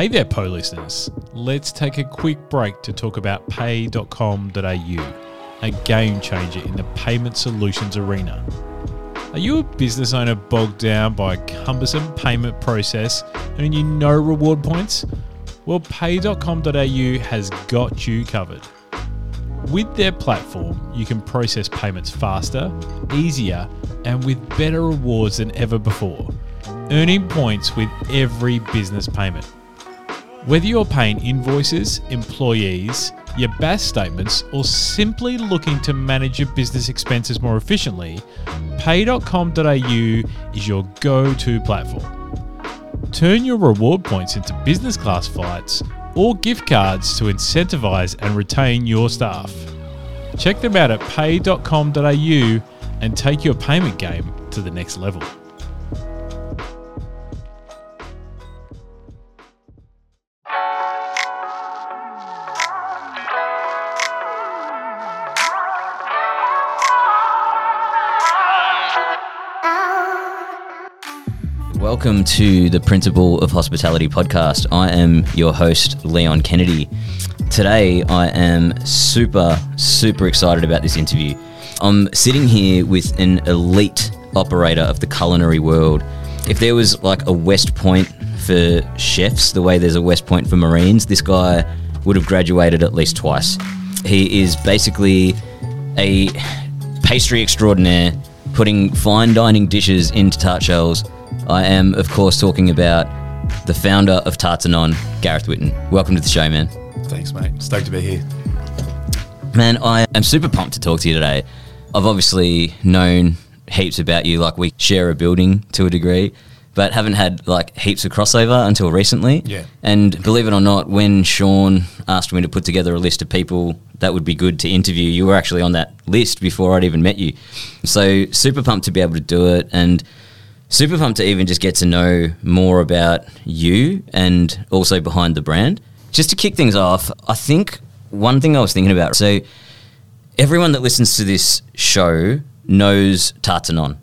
Hey there, Po listeners. Let's take a quick break to talk about pay.com.au, a game changer in the payment solutions arena. Are you a business owner bogged down by a cumbersome payment process and you no reward points? Well, pay.com.au has got you covered. With their platform, you can process payments faster, easier, and with better rewards than ever before, earning points with every business payment. Whether you're paying invoices, employees, your BAS statements, or simply looking to manage your business expenses more efficiently, pay.com.au is your go to platform. Turn your reward points into business class flights or gift cards to incentivize and retain your staff. Check them out at pay.com.au and take your payment game to the next level. Welcome to the Principle of Hospitality podcast. I am your host, Leon Kennedy. Today, I am super, super excited about this interview. I'm sitting here with an elite operator of the culinary world. If there was like a West Point for chefs, the way there's a West Point for Marines, this guy would have graduated at least twice. He is basically a pastry extraordinaire, putting fine dining dishes into tart shells I am, of course, talking about the founder of Tarts Anon, Gareth Whitton. Welcome to the show, man. Thanks, mate. Stoked to be here. Man, I am super pumped to talk to you today. I've obviously known heaps about you, like we share a building to a degree, but haven't had like heaps of crossover until recently. Yeah. And believe it or not, when Sean asked me to put together a list of people that would be good to interview, you were actually on that list before I'd even met you. So super pumped to be able to do it and super pumped to even just get to know more about you and also behind the brand. Just to kick things off, I think one thing I was thinking about so everyone that listens to this show knows Tarts Anon.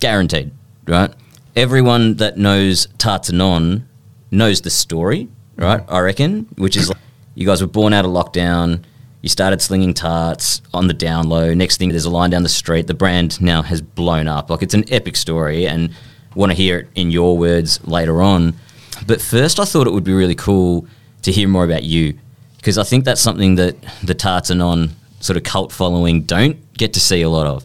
Guaranteed, right? Everyone that knows Tarts Anon knows the story, right? I reckon, which is like, you guys were born out of lockdown you started slinging tarts on the down low. Next thing, there's a line down the street. The brand now has blown up. Like it's an epic story, and want to hear it in your words later on. But first, I thought it would be really cool to hear more about you because I think that's something that the Tarts Anon sort of cult following don't get to see a lot of.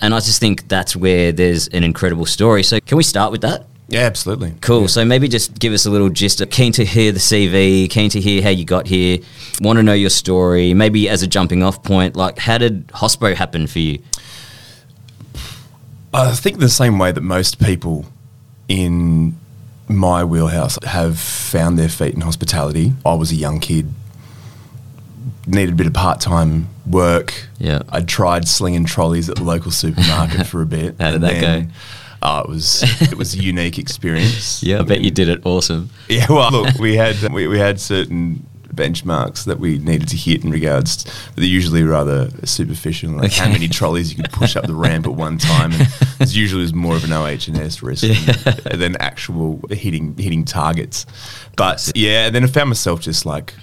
And I just think that's where there's an incredible story. So, can we start with that? Yeah, absolutely. Cool. Yeah. So maybe just give us a little gist. Keen to hear the CV. Keen to hear how you got here. Want to know your story. Maybe as a jumping off point, like how did Hospo happen for you? I think the same way that most people in my wheelhouse have found their feet in hospitality. I was a young kid, needed a bit of part time work. Yeah. I tried slinging trolleys at the local supermarket for a bit. How did that go? Uh, it was it was a unique experience. Yeah, I bet you did it awesome. Yeah, well, look, we had we, we had certain benchmarks that we needed to hit in regards. To, they're usually rather superficial, like Okay. how many trolleys you could push up the ramp at one time. And it usually was more of an OH&S risk than, than actual hitting hitting targets. But yeah, and then I found myself just like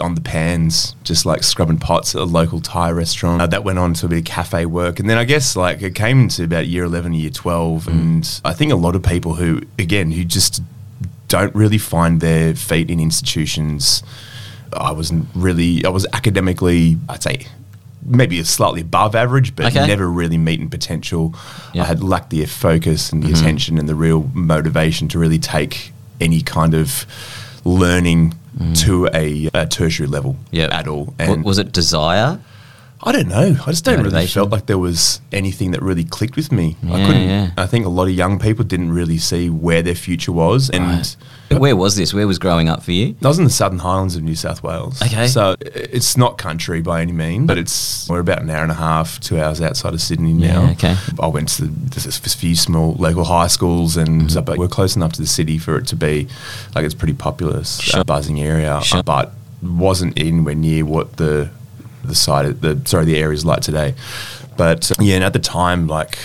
on the pans, just like scrubbing pots at a local Thai restaurant. Uh, that went on to a bit of cafe work. And then I guess like it came into about year 11, year 12. And I think a lot of people who, again, who just don't really find their feet in institutions. I wasn't really, I was academically, I'd say, maybe slightly above average, but Okay. never really meeting potential. Yeah. I had lacked the focus and the attention and the real motivation to really take any kind of learning to a, a tertiary level Yeah. at all. W- And was it desire? I don't know. I just don't really Motivation. felt like there was anything that really clicked with me. I couldn't. yeah. I think a lot of young people didn't really see where their future was, and Where was this? Where was growing up for you? I was in the Southern Highlands of New South Wales. Okay. So it's not country by any means, but it's we're about an hour and a half, two hours outside of Sydney Yeah, now. okay. I went to the, a few small local high schools, and Mm-hmm. but we're close enough to the city for it to be like it's pretty populous, Sure. a buzzing area, Sure. but wasn't anywhere near what the the site, the sorry, the area is like today. But uh, yeah, and at the time, like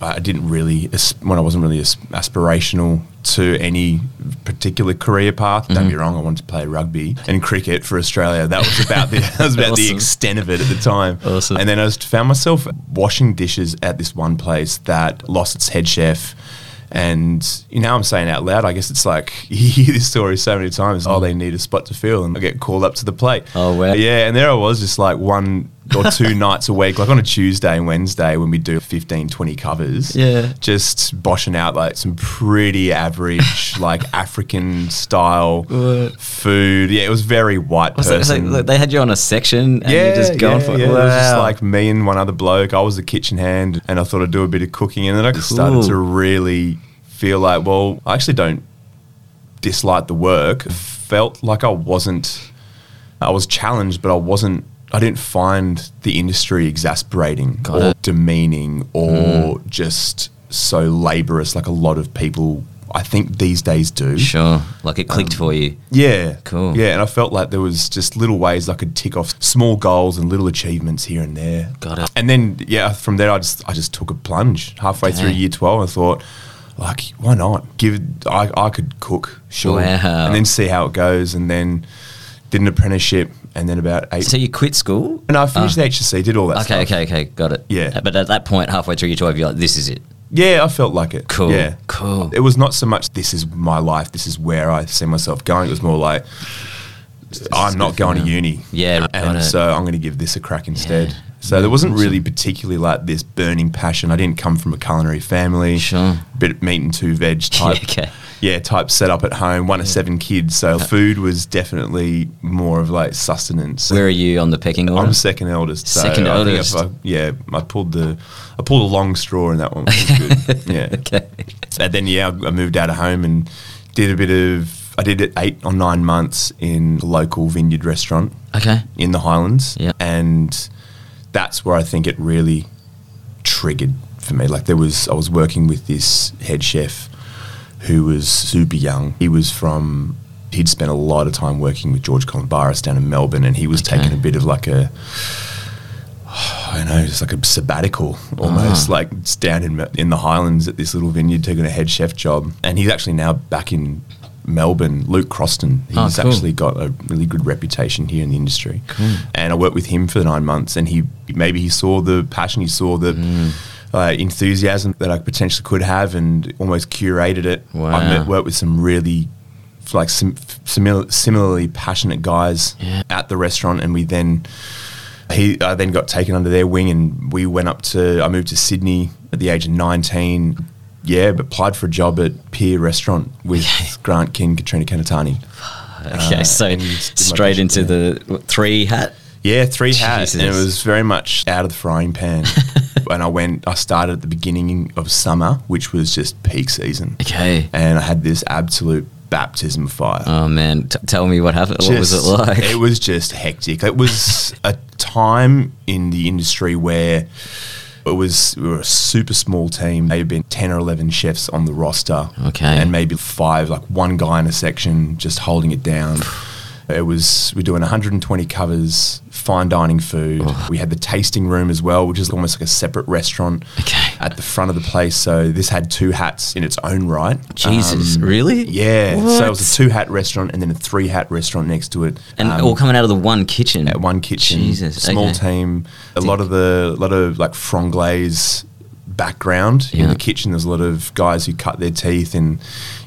I didn't really, when I wasn't really aspirational to any particular career path. Don't mm-hmm. be wrong, I wanted to play rugby and cricket for Australia. That was about the that was about the extent of it at the time. Awesome. And then I was, found myself washing dishes at this one place that lost its head chef. And you know, I'm saying out loud. I guess it's like you hear this story so many times. Oh, they need a spot to fill, and I get called up to the plate. Oh, wow. Yeah, and there I was, just like one or two nights a week, like on a Tuesday and Wednesday when we do 15, 20 covers. Yeah. just boshing out like some pretty average, like African style food. Yeah, it was very white Was it- was it- person. like, they had you on a section and you're just going for it. yeah. It was just like me and one other bloke. I was the kitchen hand, and I thought I'd do a bit of cooking, and then I started to really feel like, well, I actually don't dislike the work. Felt like I wasn't. I was challenged, but I wasn't. I didn't find the industry exasperating Got or it. Mm. demeaning or just so laborious, like a lot of people. I think these days do. Sure. Like it clicked Um, for you. Yeah. Cool. Yeah, and I felt like there was just little ways I could tick off small goals and little achievements here and there. Got it. And then yeah, from there I just I just took a plunge halfway through year twelve. I thought, like, why not give? I I could cook, sure, Wow. and then see how it goes, and then did an apprenticeship, and then about eight. So you quit school? and I finished Ah. the HSC, did all that. Okay, stuff. okay, okay. Got it. Yeah. But at that point, halfway through your 12, you're like, this is it. Yeah, I felt like it. Cool, Yeah, cool. It was not so much this is my life, this is where I see myself going. It was more like I'm not going to uni. Yeah, and so I'm going to give this a crack instead. Yeah. So there wasn't really particularly like this burning passion. I didn't come from a culinary family. Sure. Bit of meat and two veg type. okay. Yeah, type setup at home. One of seven kids, so food was definitely more of like sustenance. Where are you on the pecking order? I'm second eldest. So Second eldest. if I- uh, yeah, I pulled the I pulled a long straw in that one. Yeah. okay. And then yeah, I I moved out of home and did a bit of. I did it eight or nine months in a local vineyard restaurant Okay. in the Highlands. Yeah. And that's where I think it really triggered for me. Like there was, I was working with this head chef who was super young. He was from. He'd spent a lot of time working with George Calombaris down in Melbourne, and he was Okay. taking a bit of like a, I don't know, just like a sabbatical almost, Ah. like it's down in in the Highlands at this little vineyard, taking a head chef job. And he's actually now back in Melbourne. Luke Croston, he's Oh, cool. actually got a really good reputation here in the industry. Cool. And I worked with him for nine months, and he maybe he saw the passion, he saw the. Mm. Uh, enthusiasm that I potentially could have, and almost curated it. I Wow. met, worked with some really like sim- simil- similarly passionate guys Yeah. at the restaurant, and we then he I then got taken under their wing, and we went up to I moved to Sydney at the age of nineteen. Yeah, but applied for a job at Pier Restaurant with Okay. Grant King, Katrina Kanetani. Okay. Uh, so and did my straight into apprenticeship the what, three hat. Yeah, three hats, and it was very much out of the frying pan. and I went, I started at the beginning of summer, which was just peak season, Okay. and I had this absolute baptism of fire. Oh man, T- tell me what happened. what was it like? It was just hectic. It was a time in the industry where it was we were a super small team. Had been ten or eleven chefs on the roster, Okay. and maybe five, like one guy in a section, just holding it down. It was we're doing 120 covers, fine dining food. Oh. We had the tasting room as well, which is almost like a separate restaurant Okay. at the front of the place. So this had two hats in its own right. Jesus, Um, really? Yeah. So it was a two hat restaurant and then a three hat restaurant next to it. and Um, all coming out of the one kitchen. at one kitchen, Jesus. small okay. team. A lot of the, a lot of like franglaise background in the kitchen. There's a lot of guys who cut their teeth in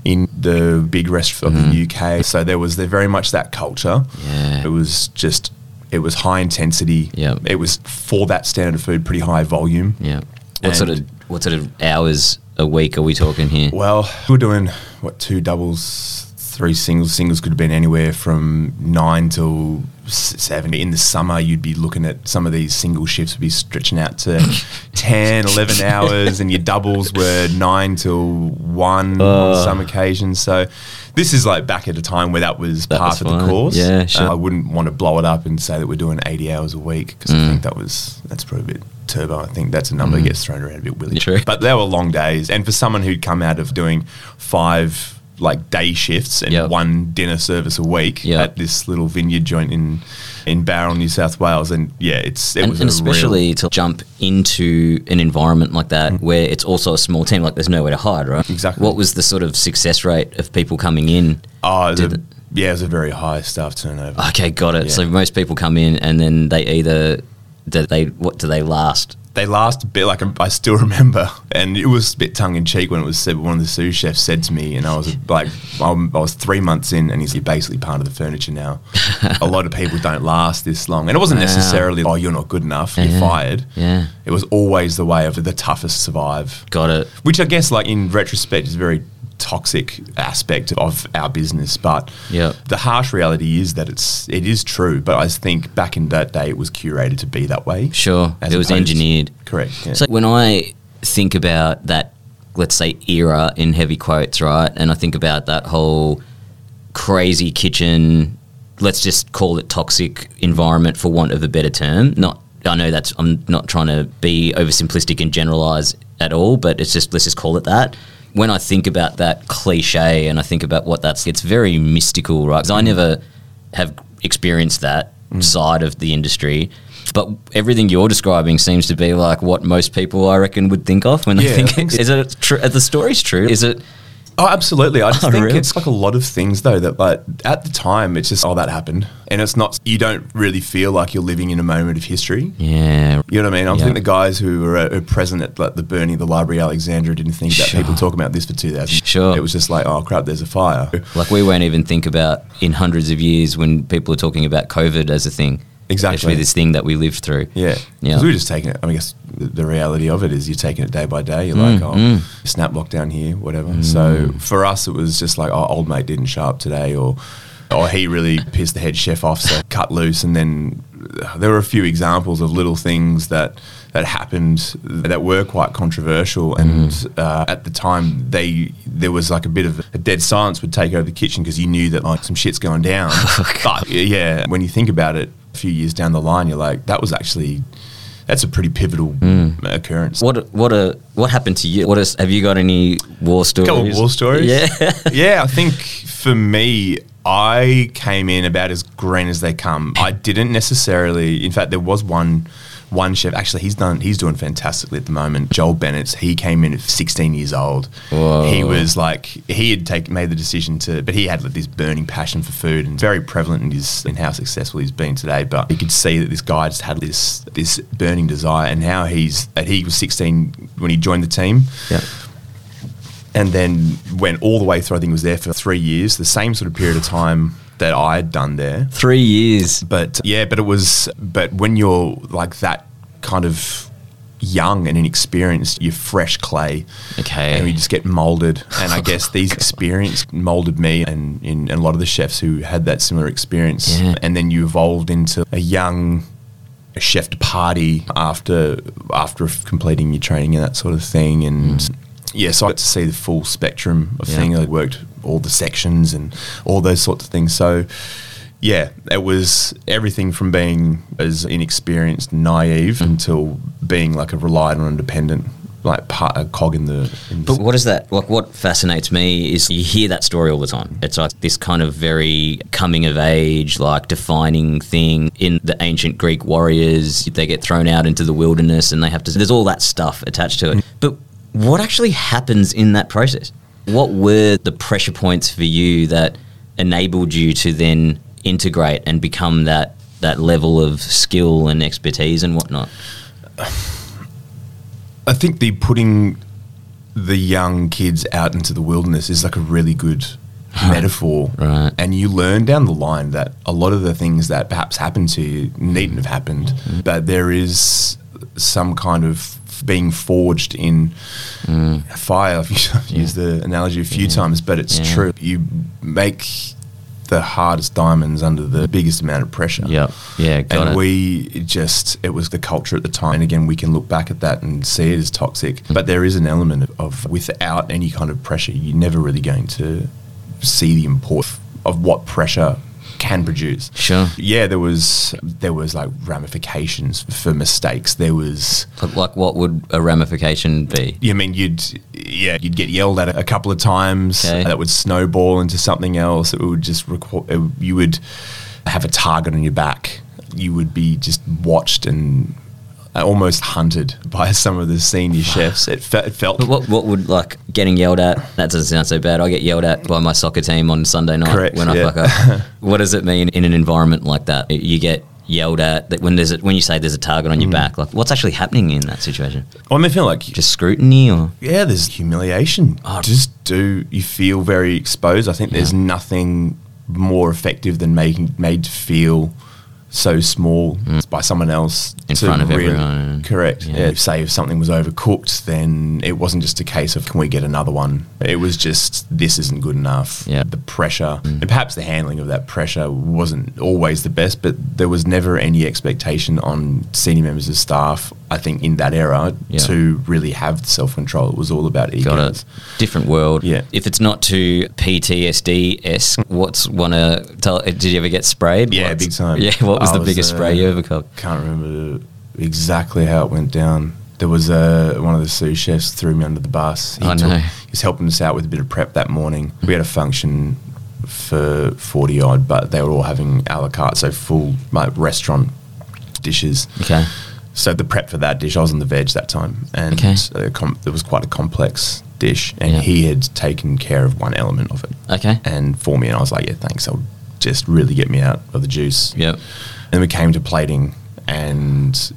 in the big rest of the UK. So there was there very much that culture. Mm-hmm. Yeah. It was just it was high intensity. Yeah. It was for that standard of food, pretty high volume. Yeah. What sort of what sort of hours a week are we talking here? Well, we're doing what two doubles, three singles. Singles could have been anywhere from nine till seven. In the summer, you'd be looking at some of these single shifts would be stretching out to 10, 11 hours, and your doubles were nine till one Oh. on some occasions. So. This is like back at a time where that was That part was of the course. Yeah, sure. Uh, I wouldn't want to blow it up and say that we're doing 80 hours a week because Mm. I think that was that's probably a bit turbo. I think that's a number that gets thrown around a bit willy. True. But they were long days, and for someone who'd come out of doing five like day shifts and Yep. one dinner service a week Yep. at this little vineyard joint in in Bowral, New South Wales, and yeah, it's it and, was and a especially to jump into an environment like that where it's also a small team, like there's nowhere to hide, right? Mm. Exactly. What was the sort of success rate of people coming in? oh, it was did a- it- yeah, it was a very high staff turnover. Okay, got it. Yeah. So most people come in and then they either do they what do they last? They last a bit like I still remember, and it was a bit tongue in cheek when it was said. One of the sous chefs said to me, and I was like, I'm, I was three months in, and he's "You're basically part of the furniture now. a lot of people don't last this long, and it wasn't Wow. necessarily, oh, you're not good enough, you're fired. Yeah. It was always the way of the toughest survive, Got it. which I guess, like in retrospect, is very toxic aspect of our business. But Yep. the harsh reality is that it's it is true. But I think back in that day, it was curated to be that way. Sure. it was engineered. Correct. yeah. So when I think about that, let's say era in heavy quotes, right, and I think about that whole crazy kitchen, let's just call it toxic environment for want of a better term. Not, I know that's I'm not trying to be oversimplistic and generalize at all, but it's just let's just call it that. When I think about that cliche and I think about what that's, it's very mystical, right? Because I never have experienced that mm. side of the industry. But everything you're describing seems to be like what most people, I reckon, would think of when they Yeah, think. think so. Is it true? Are the story's true? Is it? Oh, absolutely. I just Oh, think really? it's like a lot of things though that like at the time it's just oh that happened. And it's not you don't really feel like you're living in a moment of history. Yeah. You know what I mean? I Yeah. think the guys who were, uh, present at like, the burning of the Library Alexandria didn't think that people talk about this for 2000. Sure. It was just like, oh crap, there's a fire. Like we won't even think about in hundreds of years when people are talking about COVID as a thing. Exactly. Actually, this thing that we lived through. Yeah. Yeah. Because we were just taking it. I mean, I guess the, reality of it is you're taking it day by day. You're Mm, like, oh, mm. snap lockdown here, whatever. So for us, it was just like, oh, old mate didn't show up today, or or he really pissed the head chef off, so cut loose. And then uh, there were a few examples of little things that that happened that were quite controversial. And uh, at the time, they there was like a bit of a dead silence would take over the kitchen because you knew that like some shit's going down. but yeah, when you think about it, a few years down the line, you're like, that was actually that's a pretty pivotal mm. occurrence. What what a what happened to you? What is have you got any war stories? Couple of war stories. Yeah. yeah, I think for me, I came in about as green as they come. I didn't necessarily. In fact, there was one one chef. Actually, he's done. He's doing fantastically at the moment. Joel Bennett. He came in at 16 years old. Whoa. He was like he had taken made the decision to, but he had like, this burning passion for food and very prevalent in his in how successful he's been today. But you could see that this guy just had this this burning desire, and now he's that he was 16 when he joined the team yeah. and then went all the way through. I think was there for three years, the same sort of period of time that I had done there. Three years. But yeah, but it was, but when you're like that kind of young and inexperienced, you're fresh clay. Okay. And you just get molded. And I guess oh, these experience molded me and, in, and a lot of the chefs who had that similar experience. Yeah. And then you evolved into a young chef de partie after after completing your training and that sort of thing. And mm. yeah, so I got to see the full spectrum of Yeah. things. I worked all the sections and all those sorts of things. So yeah, it was everything from being as inexperienced, naive, mm. until being like a relied on independent, like part, a cog in the. In the But what is that? Like, what fascinates me is you hear that story all the time. It's like this kind of very coming of age, like defining thing in the ancient Greek warriors. They get thrown out into the wilderness and they have to. There's all that stuff attached to it. Mm. But what actually happens in that process? What were the pressure points for you that enabled you to then integrate and become that that level of skill and expertise and whatnot? I think the putting the young kids out into the wilderness is like a really good metaphor. Right. And you learn down the line that a lot of the things that perhaps happened to you needn't have happened, Mm-hmm. but there is some kind of being forged in fire. I've used the analogy a few times, but it's Mm. Yeah. true. You make the hardest diamonds under the biggest amount of pressure. Yeah, yeah, got and it. we just it was the culture at the time and again we can look back at that and see it as toxic but there is an element of, of without any kind of pressure you're never really going to see the import of what pressure can produce. Sure. Yeah, there was there was like ramifications for mistakes. There was But like, what would a ramification be? Yeah, I mean, you'd yeah, you'd get yelled at a couple of times. Okay. That would snowball into something else. It would just it, you would have a target on your back. You would be just watched and almost hunted by some of the senior chefs. It, fe- it felt But what what would like getting yelled at? That doesn't sound so bad. I get yelled at by my soccer team on Sunday night Correct, when I yeah. fuck up. what does it mean in an environment like that? You get yelled at that when there's a, when you say there's a target Mm. on your back. Like, what's actually happening in that situation? I mean, I feel like Just scrutiny or yeah, there's humiliation. Oh. Just do you feel very exposed? I think there's nothing more effective than making made to feel so small by someone else Mm. In to front of everyone. Correct. Yeah. Yeah. Say if something was overcooked, then it wasn't just a case of can we get another one. It was just this isn't good enough. Yeah. Mm. The pressure and perhaps the handling of that pressure wasn't always the best, but there was never any expectation on senior members of staff. I think in that era Yeah. to really have self control. It was all about egos. got it? Different world. Yeah. If it's not too PTSD esque, what's one to tell? Did you ever get sprayed? Yeah, What's- big time. Yeah. What was I the biggest uh, spray you ever got? Can't remember exactly how it went down. There was uh, one of the sous chefs threw me under the bus. He Oh, no. He was helping us out with a bit of prep that morning. We had a function for 40 odd, but they were all having a la carte, so full like, restaurant dishes. Okay. So the prep for that dish, I was on the veg that time, and Okay. uh, com- it was quite a complex dish, and Yeah. he had taken care of one element of it. Okay. And for me, and I was like, yeah, thanks. I'll just really get me out of the juice. Yep. And we came to plating, and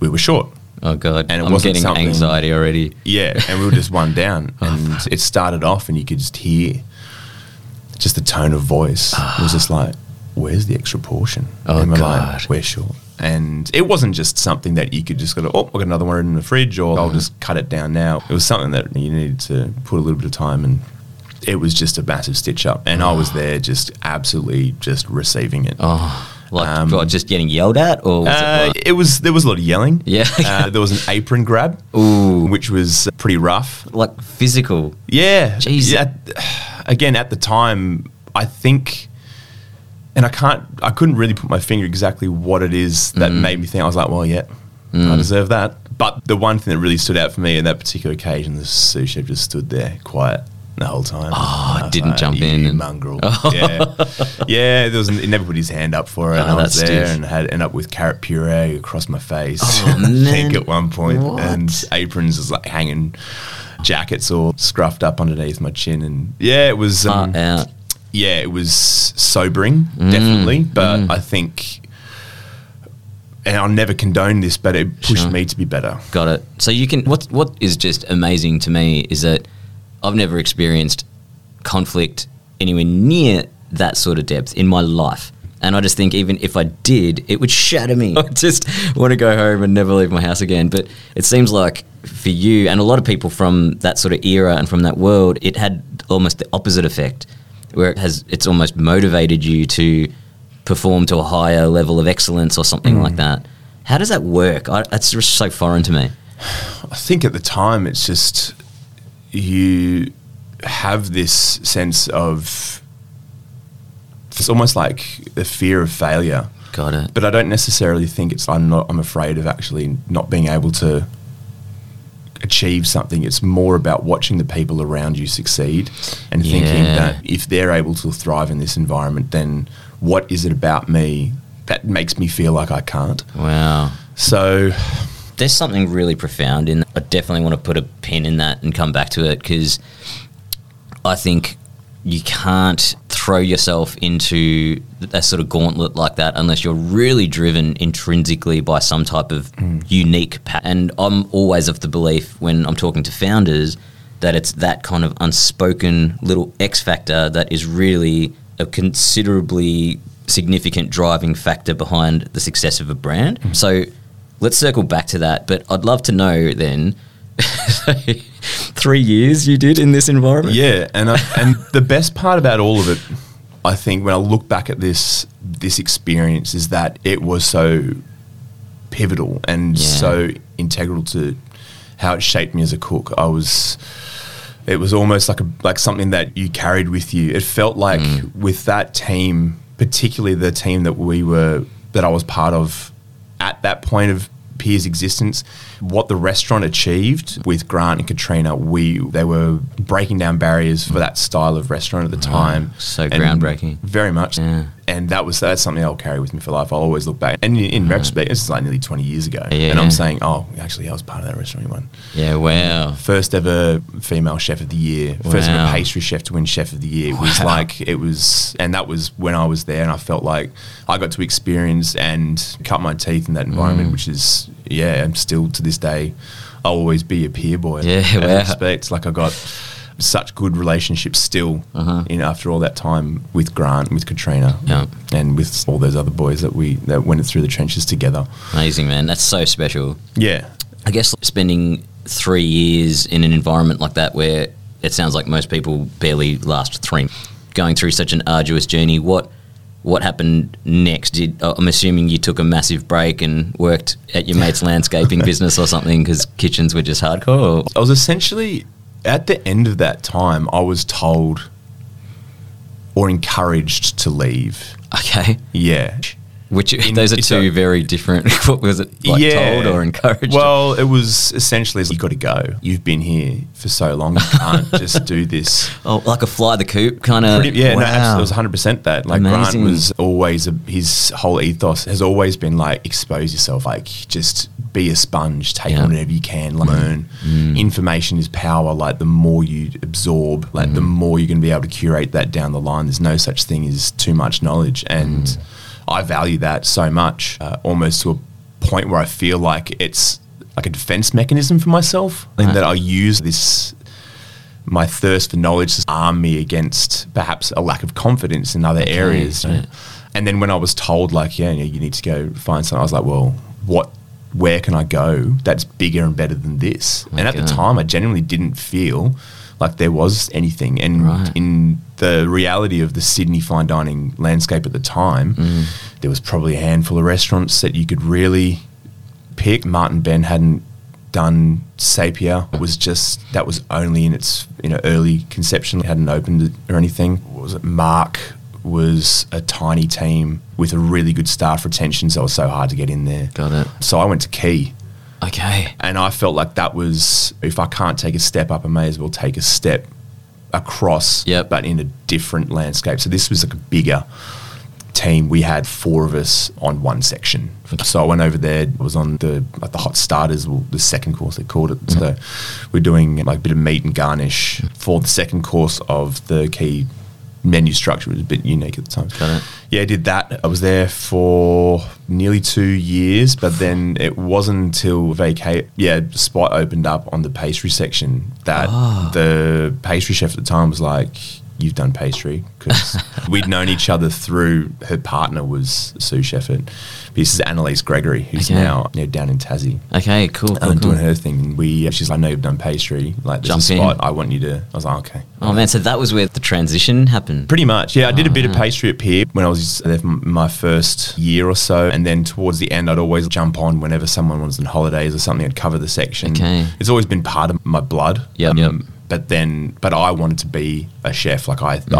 we were short. Oh god. And it I'm wasn't getting anxiety already. Yeah, and we were just one down, Oh, and it started off, and you could just hear just the tone of voice. It was just like, "Where's the extra portion?" Oh, and we're God. like, "We're short." And it wasn't just something that you could just go, "Oh, I've got another one in the fridge," or "I'll just cut it down now." It was something that you needed to put a little bit of time and. It was just a massive stitch up, and I was there just absolutely just receiving it. Oh, like Um, just getting yelled at, or was Uh, it like, it was there was a lot of yelling. Yeah. uh, there was an apron grab, Ooh. which was pretty rough. like physical? Yeah. Jeez. Yeah, again, at the time, I think, and I can't, I couldn't really put my finger exactly what it is that Mm. made me think. I was like, well, yeah, I deserve that. But the one thing that really stood out for me in that particular occasion, the sous chef just stood there quiet the whole time. Oh, I didn't like, jump in and- mongrel. Yeah, yeah. There was he never put his hand up for it. Oh, and I was there stiff. and had end up with carrot puree across my face. Oh, I think at one point, and aprons was like hanging jackets all scruffed up underneath my chin and yeah it was um, out. Yeah it was sobering Mm, definitely but i think and i'll never condone this but it pushed Sure. me to be better Got it. So you can. What What is just amazing to me is that I've never experienced conflict anywhere near that sort of depth in my life. And I just think even if I did, it would shatter me. I just want to go home and never leave my house again. But it seems like for you and a lot of people from that sort of era and from that world, it had almost the opposite effect, where it has it's almost motivated you to perform to a higher level of excellence or something like hmm. that. How does that work? I, that's just so foreign to me. i think at the time it's just you have this sense of it's almost like the fear of failure Got it. but I don't necessarily think it's I'm not I'm afraid of actually not being able to achieve something. It's more about watching the people around you succeed and thinking that if they're able to thrive in this environment, then what is it about me that makes me feel like I can't? Wow. So There's something really profound in I definitely want to put a pin in that and come back to it because I think you can't throw yourself into a sort of gauntlet like that unless you're really driven intrinsically by some type of mm. unique pa- and I'm always of the belief when I'm talking to founders that it's that kind of unspoken little X factor that is really a considerably significant driving factor behind the success of a brand. Mm. So let's circle back to that, but I'd love to know then three years you did in this environment. Yeah, and I, uh, and the best part about all of it, I think, when I look back at this this experience, is that it was so pivotal and Yeah. so integral to how it shaped me as a cook. I was. It was almost like a like something that you carried with you. It felt like mm. with that team particularly the team that we were that I was part of at that point of Pier's existence, what the restaurant achieved with Grant and Katrina, we they were breaking down barriers for that style of restaurant at the time. so And groundbreaking. very much. Yeah. And that was that's something I'll carry with me for life. I'll always look back. And in, in retrospect, this is like nearly twenty years ago, Yeah. and I'm saying, oh, actually, I was part of that restaurant won. Yeah, wow. First ever female chef of the year. First ever pastry chef to win chef of the year. It was like it was, and that was when I was there, and I felt like I got to experience and cut my teeth in that Mm. environment, which is yeah, I'm still to this day, I'll always be a Pier boy. Yeah, in wow. respect. Like I got such good relationships still Uh-huh. in after all that time with Grant, with Katrina, Yeah. and with all those other boys that we that went through the trenches together. Amazing, man. That's so special. Yeah, I guess spending three years in an environment like that where it sounds like most people barely last three, going through such an arduous journey, what what happened next? Did uh, I'm assuming you took a massive break and worked at your mate's landscaping business or something because kitchens were just hardcore? Or? I was essentially at the end of that time. I was told or encouraged to leave. Okay, Yeah. Which In- those are two a- very different. what was it like? Told or encouraged? Well, it was essentially you got to go. You've been here for so long. You can't just do this. oh, like a fly the coop kind of. Pretty, yeah, no, absolutely, it was 100 percent that. Like Amazing. Grant was always a, his whole ethos has always been like expose yourself, like just be a sponge, take Yeah. on whatever you can, learn. Mm. Mm. Information is power. Like the more you absorb, like the mm. more you're going to be able to curate that down the line. There's no such thing as too much knowledge, and I value that so much, uh, almost to a point where I feel like it's like a defense mechanism for myself, and Right. that I use this my thirst for knowledge to arm me against perhaps a lack of confidence in other areas. right. And then when I was told, like, yeah, you need to go find something, I was like, well, what? Where can I go that's bigger and better than this? My and at the time, I genuinely didn't feel like there was anything. And Right. in the reality of the Sydney fine dining landscape at the time, Mm. there was probably a handful of restaurants that you could really pick. Martin Benn hadn't done Sepia. It was just that was only in its you know early conception. It hadn't opened it or anything. What was it? Mark was a tiny team with a really good staff retention, so it was so hard to get in there. Got it. So I went to Quay. Okay. And I felt like that was if I can't take a step up, I may as well take a step across, Yep. but in a different landscape. So this was like a bigger team. We had four of us on one section. So I went over there. Was on the like the hot starters, or the second course they called it. So mm-hmm. we're doing like a bit of meat and garnish for the second course of the Quay menu structure. Was a bit unique at the time. Got it. Yeah, I did that. I was there for nearly two years, but then it wasn't until vacate. Yeah, the spot opened up on the pastry section that Ah. the pastry chef at the time was like, "You've done pastry," because we'd known each other through her partner was sous chef at. This is Analiese Gregory, who's Okay. now you know, down in Tassie. Okay. Cool. cool, and cool. doing her thing, and we. She's like, "I know you've done pastry. Like, there's Jump a in. spot. I want you to." I was like, "Okay." Oh man, so that was where the transition happened. Pretty much, yeah. I did a bit of Ah. pastry at Pier when I was there for my first year or so, and then towards the end, I'd always jump on whenever someone was on holidays or something. I'd cover the section. Okay. it's always been part of my blood. Um, Yep, yep. But then, but I wanted to be a chef. Like I, Mm-hmm.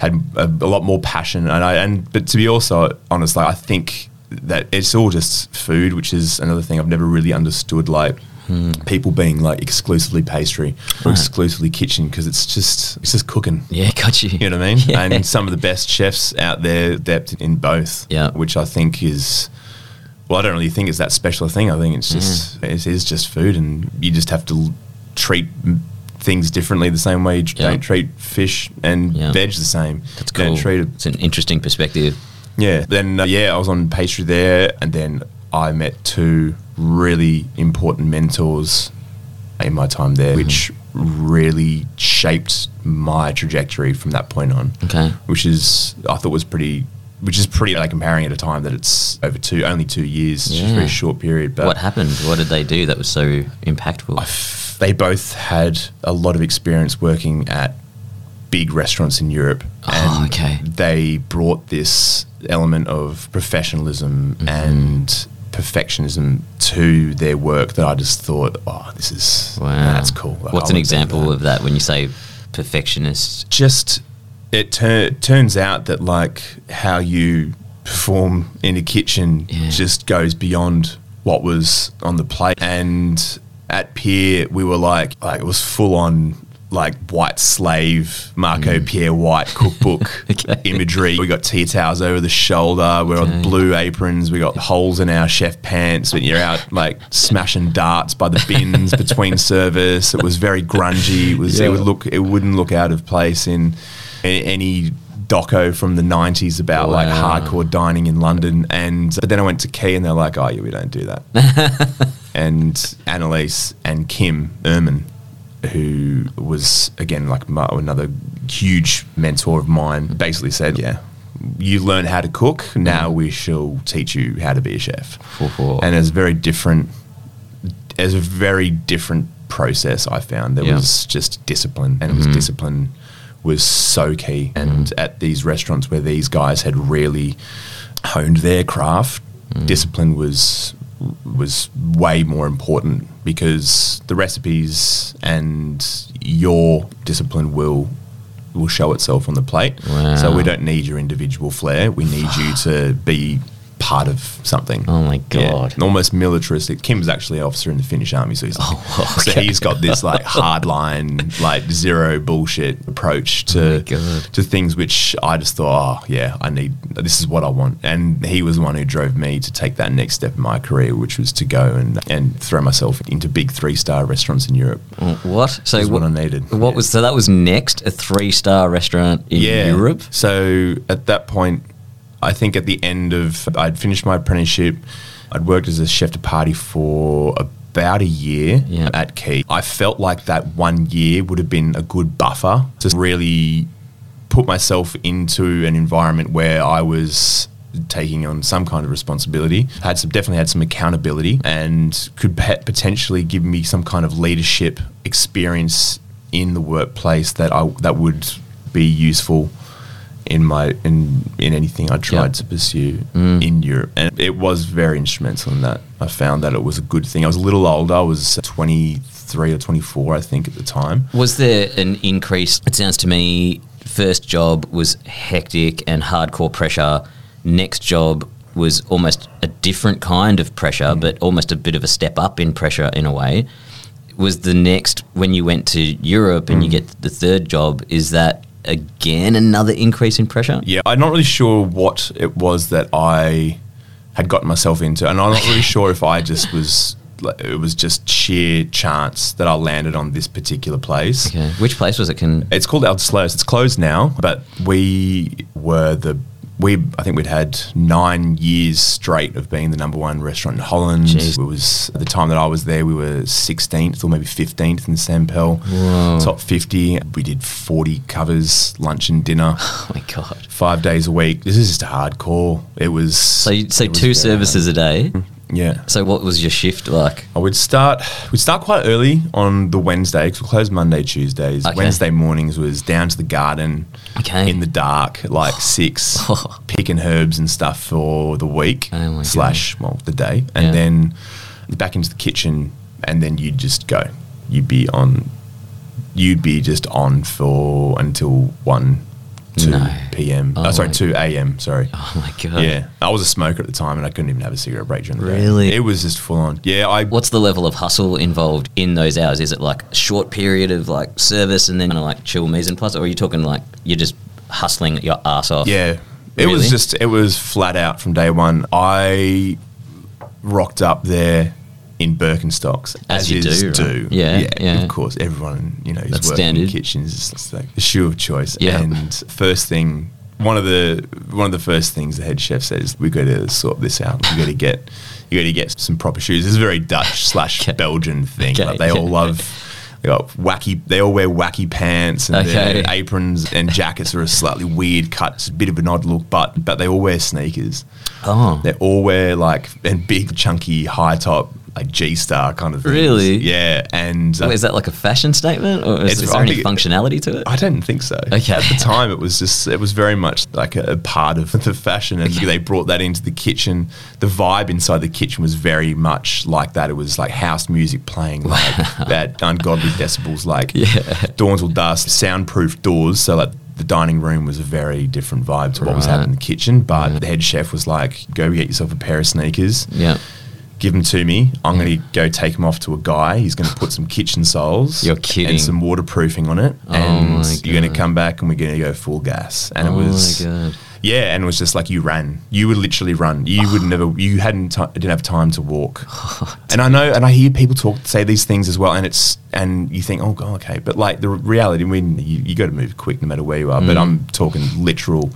I had a, a lot more passion, and I and but to be also honest, like I think that it's all just food, which is another thing I've never really understood. Like. People being like exclusively pastry or. Right. exclusively kitchen because it's just it's just cooking. Yeah, got you. You know what I mean? Yeah. And some of the best chefs out there depth in both. Yeah. Which I think is well, I don't really think it's that special a thing. I think it's just Mm. it is just food, and you just have to treat things differently the same way you Yeah. don't treat fish and Yeah. veg the same. That's don't cool. treat it It's an interesting perspective. yeah. Then uh, yeah, I was on pastry there, and then I met two really important mentors in my time there, which really shaped my trajectory from that point on. Okay. Which is I thought was pretty. Which is pretty like comparing at a time that it's over two, only two years, it's just a Yeah. very short period. But what happened? What did they do that was so impactful? I f- they both had a lot of experience working at big restaurants in Europe. Oh, okay. They brought this element of professionalism Mm-hmm. and perfectionism to their work that I just thought, oh, this is wow. that's cool. Like, What's an example that. of that when you say perfectionist? Just it tur- turns out that like how you perform in a kitchen Yeah. just goes beyond what was on the plate. And at Pier, we were like, like it was full on like white slave Marco mm. Pierre White cookbook Okay. imagery. We got tea towels over the shoulder. We're on blue aprons. We got holes in our chef pants. But you're out like smashing darts by the bins between service. It was very grungy. It was. Yeah. It would look. It wouldn't look out of place in a- any doco from the 90s about like hardcore dining in London and but then I went to Quay and they're like oh yeah we don't do that and Analiese and Kim Erman who was again like my, another huge mentor of mine basically said yeah. You learn how to cook mm-hmm. now we shall teach you how to be a chef. Ho-ho. and it's very different as a very different process I found. There Yeah. was just discipline and it was mm-hmm. discipline was so key. Mm-hmm. And at these restaurants where these guys had really honed their craft mm. discipline was was way more important because the recipes and your discipline will will show itself on the plate. So we don't need your individual flair. We need you to be part of something Oh my yeah, God. almost militaristic. Kim's actually an officer in the Finnish army, so he's like, Oh, so he's got this like hardline, like zero bullshit approach Oh to God. to things which I just thought, oh yeah, I need this is what I want. And he was the one who drove me to take that next step in my career, which was to go and and throw myself into big three star restaurants in Europe. Oh, what? So Is what I needed. What Yeah. was so? That was next a three star restaurant in Europe. So at that point, I think at the end of I'd finished my apprenticeship. I'd worked as a chef de partie for about a year Yeah. at Quay. I felt like that one year would have been a good buffer to really put myself into an environment where I was taking on some kind of responsibility. Had some definitely had some accountability and could potentially give me some kind of leadership experience in the workplace that I that would be useful in my in in anything I tried Yeah. to pursue mm. in Europe, and it was very instrumental in that. I found that it was a good thing. I was a little older. I was twenty three or twenty four, I think, at the time. Was there an increase? It sounds to me first job was hectic and hardcore pressure. Next job was almost a different kind of pressure, mm. but almost a bit of a step up in pressure in a way. Was the next when you went to Europe and you mm. get the third job? Is that again another increase in pressure? Yeah, I'm not really sure what it was that I had gotten myself into, and I'm not really sure if I just was. It was just sheer chance that I landed on this particular place. Okay. Which place was it? Can It's called Oud Sluis. It's closed now, but we were the we I think we'd had nine years straight of being the number one restaurant in Holland. Jeez. It was at the time that I was there, we were 16th or maybe 15th in the Sampel Whoa. top 50. We did 40 covers, lunch and dinner, oh my god! five days a week. This is just hardcore. It was So you, so two services a day. Mm-hmm. Yeah. So what was your shift like? I would start. We'd start quite early on the Wednesday because we close Monday, Tuesdays. Okay. Wednesday mornings was down to the garden, Okay. in the dark, like six, picking herbs and stuff for the week Oh slash well the day, and Yeah. then back into the kitchen, and then you'd just go. You'd be on. You'd be just on for until one, two No. p.m. Oh Oh, sorry, oh, two a.m. Sorry. Oh my god! Yeah, I was a smoker at the time, and I couldn't even have a cigarette break during the day. Really? It was just full on. Yeah, I What's the level of hustle involved in those hours? Is it like a short period of like service and then kind of like chill mise en place, or are you talking like you're just hustling your ass off? Yeah. It Really? was just it was flat out from day one. I rocked up there in Birkenstocks As as, you is do, right? do. Yeah, yeah. Of course, everyone you know who's That's working standard. in kitchens is just like the shoe of choice. Yeah. And first thing, one of the one of the first things the head chef says, we got to sort this out. We got to get you got to get some proper shoes. It's a very Dutch slash Belgian thing. Okay, Like they all yeah. love. They got wacky. They all wear wacky pants and Okay. their aprons and jackets are a slightly weird cut. It's a bit of an odd look, but but they all wear sneakers. Oh, They all wear like and big chunky high top like G star kind of things. Really? Yeah, and uh, Wait, is that like a fashion statement, or is, there any functionality to it? I don't think so. Okay. At the time, it was just it was very much like a, a part of the fashion, and they brought that into the kitchen. The vibe inside the kitchen was very much like that. It was like house music playing, like that ungodly decibels, like Yeah. dawn till dusk, soundproof doors. So like the dining room was a very different vibe to what was happening in the kitchen. But the head chef was like, "Go get yourself a pair of sneakers." Yeah. Give them to me. I'm going to go take them off to a guy. He's going to put some kitchen soles. You're kidding. And some waterproofing on it. Oh and you're going to come back and we're going to go full gas. And oh it was, my god. yeah, and it was just like you ran. You would literally run. You would never. You hadn't ti didn't have time to walk. and I know, and I hear people talk say these things as well, and it's and you think, oh god, okay, but like the reality, I mean, you, you got to move quick no matter where you are. Mm. But I'm talking literal.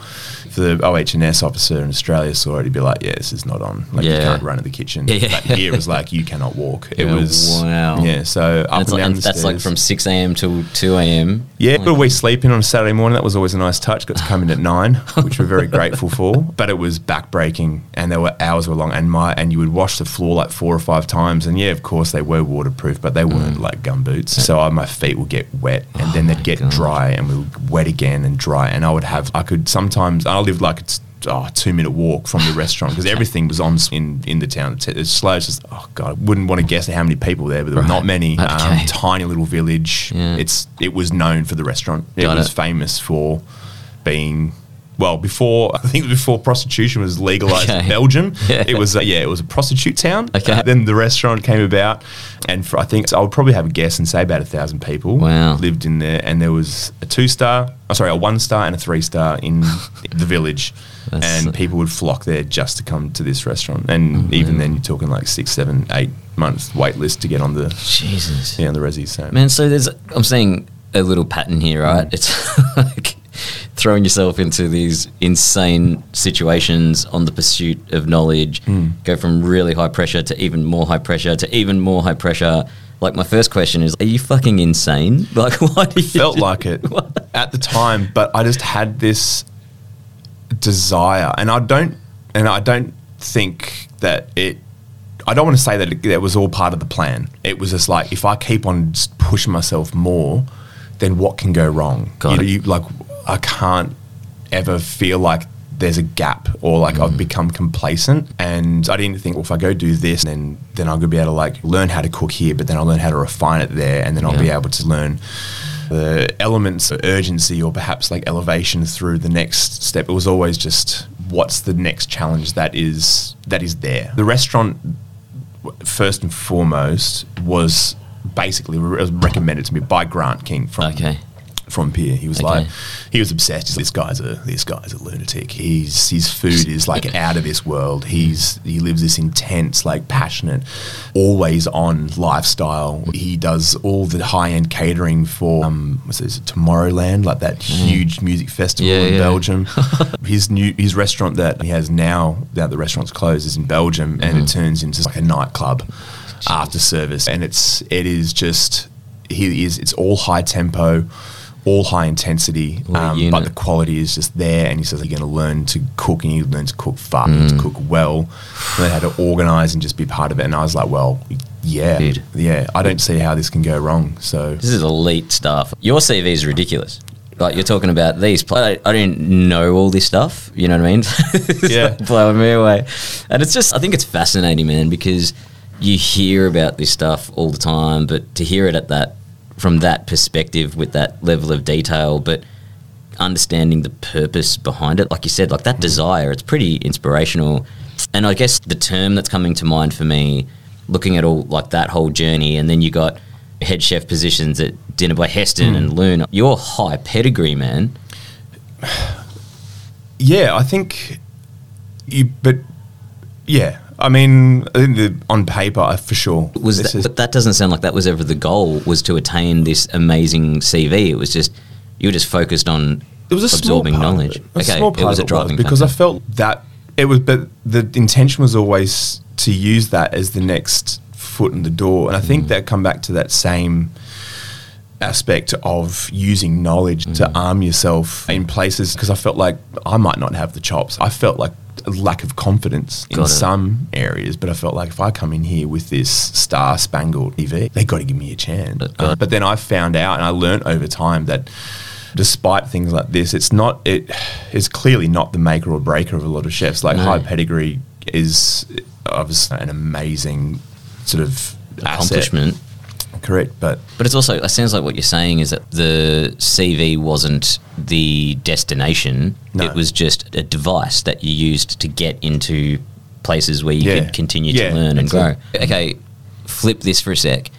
The OH&S officer in Australia saw it, he'd be like, yeah, this is not on. Like you can't run in the kitchen. Yeah. But here it was like you cannot walk. It Yeah, was wow. Yeah, so up And and down the that's like from 6 a.m. till 2 a.m. Yeah, but we sleep in on a Saturday morning. That was always a nice touch. Got to come in at nine, which we're very grateful for. But it was backbreaking, and there were hours were long. And my and you would wash the floor like four or five times. And yeah, of course they were waterproof, but they weren't mm. like gum boots. So I, my feet would get wet, and oh then they'd get God. dry, and we would wet again and dry. And I would have I could sometimes I lived like it's. Oh, two minute walk from the restaurant because everything was on in in the town. It's- It's slow. It's just oh god, I wouldn't want to guess how many people there, but there were not many. Um, tiny little village. Yeah. It's it was known for the restaurant. It was it. famous for being well before I think before prostitution was legalized in Belgium. Yeah. It was uh, yeah, it was a prostitute town. Okay. Uh, then the restaurant came about, and for, I think I would probably have a guess and say about a thousand people Wow. lived in there, and there was a two star, oh, sorry, a one star and a three star in the village. That's- and people would flock there just to come to this restaurant, and even then you're talking like six, seven, eight months wait list to get on the Jesus. yeah on the resi. So Man, so there's, I'm seeing a little pattern here, right? It's like throwing yourself into these insane situations on the pursuit of knowledge, hmm. go from really high pressure to even more high pressure to even more high pressure. Like, my first question is, are you fucking insane? Like, why do you felt do- like it at the time, but I just had this desire, and I don't, and I don't think that it. I don't want to say that it, that was all part of the plan. It was just like if I keep on pushing myself more, then what can go wrong? Got you know, it. you like I can't ever feel like there's a gap or like Mm. I've become complacent and I didn't think well if I go do this then then I'll be able to like learn how to cook here but then I'll learn how to refine it there and then I'll be able to learn the elements of urgency or perhaps like elevation through the next step. It was always just what's the next challenge that is that is there. The restaurant first and foremost was basically re- recommended to me by Grant King from Okay. From Pier. He was Okay. like, he was obsessed. This guy's a this guy's a lunatic. He's his food is like out of this world. He's he lives this intense, like passionate, always on lifestyle. He does all the high end catering for um, what's this Tomorrowland, like that huge music festival Mm. Yeah, in yeah. Belgium. his new his restaurant that he has now, now the restaurant's closed, is in Belgium, and it turns into like a nightclub after service, and it's it is just he is it's all high tempo. All high intensity, um, but the quality is just there. And he says you're going to learn to cook, and you learn to cook fast, Mm. to cook well, learn how to organize and just be part of it. And I was like, well, yeah, Dude. yeah. I don't see how this can go wrong. So This is elite stuff. Your CV is ridiculous. Like you're talking about these. pla- I, I didn't know all this stuff. You know what I mean? Yeah. like blowing me away. And it's just, I think it's fascinating, man, because you hear about this stuff all the time, but to hear it at that, from that perspective with that level of detail, but understanding the purpose behind it, like you said, like that desire, it's pretty inspirational. And I guess the term that's coming to mind for me, looking at all like that whole journey, and then you got head chef positions at Dinner by Heston and hmm. Loon. Your high pedigree, man. Yeah, I think you, but yeah, I mean, I think the, on paper, for sure. Was that, is- but that doesn't sound like that was ever the goal. Was to attain this amazing CV. It was just you were just focused on it was a small absorbing part of knowledge. it. A small part it was of a driving because I felt that it was, but the intention was always to use that as the next foot in the door, and I Mm. think that come back to that same aspect of using knowledge Mm. to arm yourself in places because I felt like I might not have the chops. I felt like a lack of confidence in it. some areas, but I felt like if I come in here with this star spangled EV, they got to give me a chance. Got Uh, but then I found out and I learned over time that despite things like this, it's not it is clearly not the maker or breaker of a lot of chefs. Like No. high pedigree is obviously an amazing sort of asset accomplishment. Correct. But But it's also, it sounds like what you're saying is that the CV wasn't the destination. No. It was just a device that you used to get into places where you Yeah. could continue Yeah, to learn and grow. it. Okay, flip this for a sec.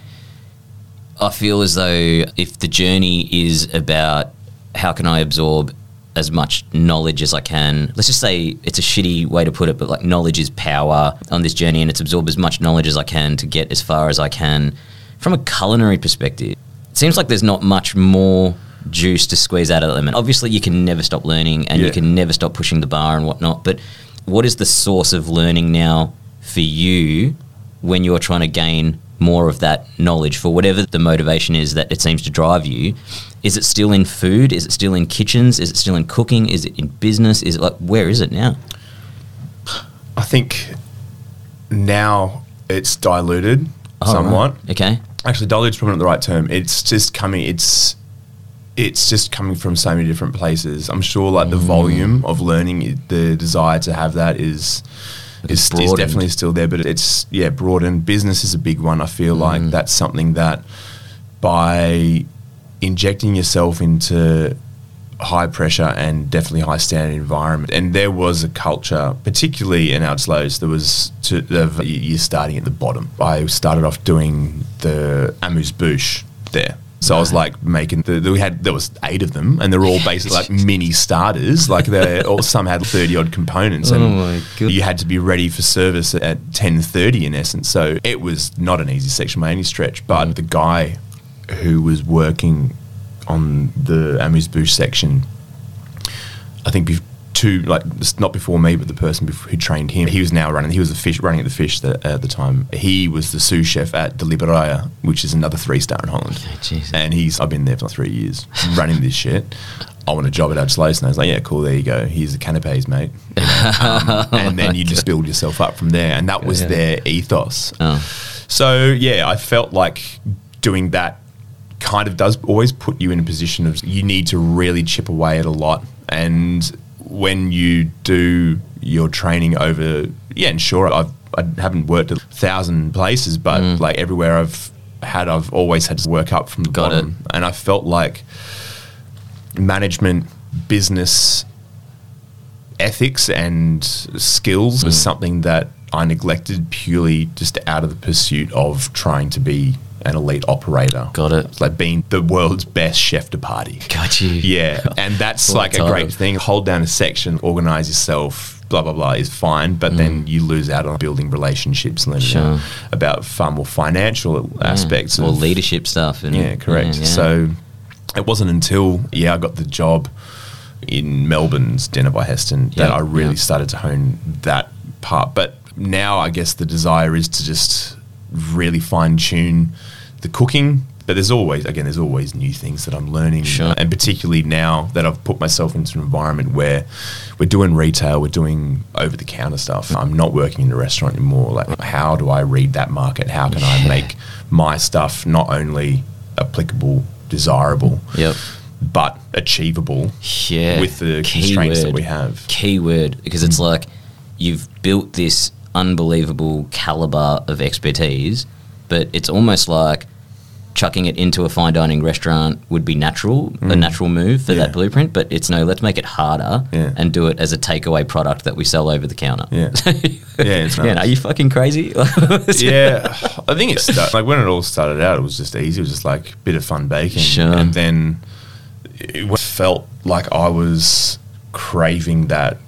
I feel as though if the journey is about how can I absorb as much knowledge as I can, let's just say it's a shitty way to put it, but like knowledge is power on this journey and it's absorb as much knowledge as I can to get as far as I can from a culinary perspective. It seems like there's not much more juice to squeeze out of them. And obviously, you can never stop learning and you can never stop pushing the bar and whatnot. But what is the source of learning now for you when you're trying to gain more of that knowledge for whatever the motivation is that it seems to drive you? Is it still in food? Is it still in kitchens? Is it still in cooking? Is it in business? Is it like where is it now? I think now it's diluted Oh, somewhat. right. Okay. Actually, diluted's probably not the right term. It's just coming. It's it's just coming from so many different places. I'm sure, like the Mm. volume of learning, the desire to have that is is, is definitely still there. But it's yeah, broadened. Business is a big one. I feel Mm. like that's something that by injecting yourself into high pressure and definitely high standard environment. And there was a culture, particularly in Oud Sluis, there was to of you starting at the bottom. I started off doing the amuse bouche there. So I was like making the, we had there was eight of them and they're all basically like mini starters. Like they all some had thirty odd components and Oh you had to be ready for service at ten thirty in essence. So it was not an easy section by any stretch. But the guy who was working on the amuse bouche section, I think two like not before me, but the person who trained him, he was now running. He was the fish running at the fish that, at the time. He was the sous chef at De Librije, which is another three star in Holland. Jesus. And he's I've been there for three years running this shit. I want a job at Oud Sluis, and I was like, yeah, cool. There you go. Here's the canapes, mate. You know, um, and then you just build yourself up from there, and that was Yeah. their ethos. Oh. So yeah, I felt like doing that kind of does always put you in a position of you need to really chip away at a lot. And when you do your training over, yeah, and sure, I've I haven't worked a thousand places, but mm. like everywhere I've had, I've always had to work up from the Got bottom. And I felt like management, business, ethics and skills was mm. something that I neglected purely just out of the pursuit of trying to be an elite operator. Got it. It's like being the world's best chef de partie. Got you. Yeah, and that's like a great thing. Hold down a section, organize yourself, blah blah blah is fine, but then you lose out on building relationships, and learning Mm. Sure. about far more financial aspects or of leadership stuff. And, yeah, correct. yeah, yeah. So it wasn't until yeah I got the job in Melbourne's Dinner by Heston that I really yeah. started to hone that part. But now I guess the desire is to just really fine tune the cooking. But there's always again there's always new things that I'm learning, Sure. and particularly now that I've put myself into an environment where we're doing retail, we're doing over the counter stuff. I'm not working in a restaurant anymore. Like, how do I read that market? How can I make my stuff not only applicable, desirable, Yep. but achievable Yeah. with the Key constraints that we have. Key word because it's mm. like you've built this unbelievable caliber of expertise, but it's almost like chucking it into a fine dining restaurant would be natural, a natural move for Mm. Yeah. that blueprint. But it's no, let's make it harder Yeah. and do it as a takeaway product that we sell over the counter. Yeah. Yeah, it's yeah. nice. Are you fucking crazy? yeah, I think it's started like when it all started out. It was just easy. It was just like a bit of fun baking, Sure. and then it felt like I was craving that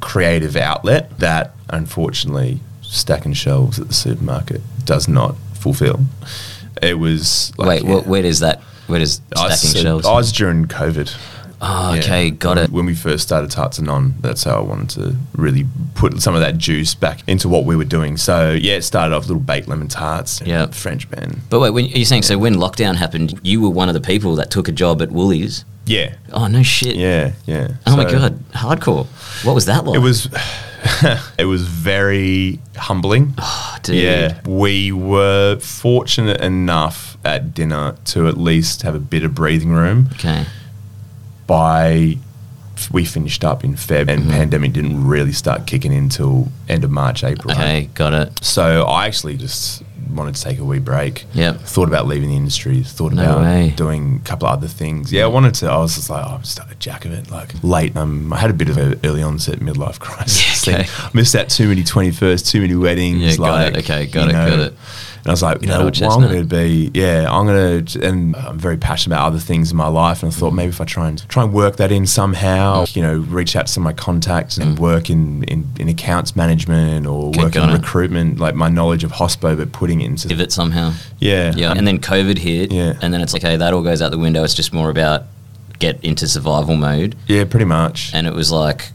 creative outlet that, unfortunately, stacking shelves at the supermarket does not fulfill. It was like, Wait, yeah. wh- where does that? Where does I stacking said- shelves? I was during COVID. oh, Yeah. okay, got when, it. When we first started Tarts Anon, that's how I wanted to really put some of that juice back into what we were doing. So yeah, it started off little baked lemon tarts, Yeah. frangipane. But wait, when are you're saying so when lockdown happened, you were one of the people that took a job at Woolies. Yeah, Oh no shit. yeah, yeah. Oh my god, hardcore. What was that like? It was, it was very humbling. Oh, dude. Yeah, we were fortunate enough at dinner to at least have a bit of breathing room. Okay. by we finished up in Feb and Mm-hmm. pandemic didn't really start kicking in till end of March, April. Okay, got it. So I actually just wanted to take a wee break. Yep. Thought about leaving the industry. Thought No about way. doing a couple of other things. Yeah, I wanted to. I was just like, oh, I'm just a jack of it. Like late. Um, I had a bit of an early onset midlife crisis. Yeah, okay. thing. Missed out too many 21st, too many weddings. Yeah, got like, it. Okay, got you it, got it. And I was like, you know, well, I'm going to be, yeah, I'm going to, and I'm very passionate about other things in my life. And I thought mm. maybe if I try and try and work that in somehow, mm. you know, reach out to some of my contacts and mm. work in, in, in accounts management or Okay, work in it. recruitment, like my knowledge of hospo, but putting it into, Give it somehow. yeah, Yeah. Um, and then COVID hit. Yeah. And then it's like, okay, that all goes out the window. It's just more about get into survival mode. yeah, pretty much. And it was like,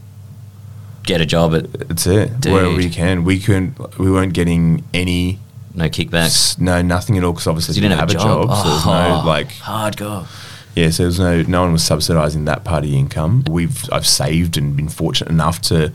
get a job at That's it. Dude. Wherever we can, we couldn't, we weren't getting any, no kickbacks. no, nothing at all because obviously You didn't have a job. so there's Oh, no like hardcore. Yeah, so there's no no one was subsidising that part of the income. We've I've saved and been fortunate enough to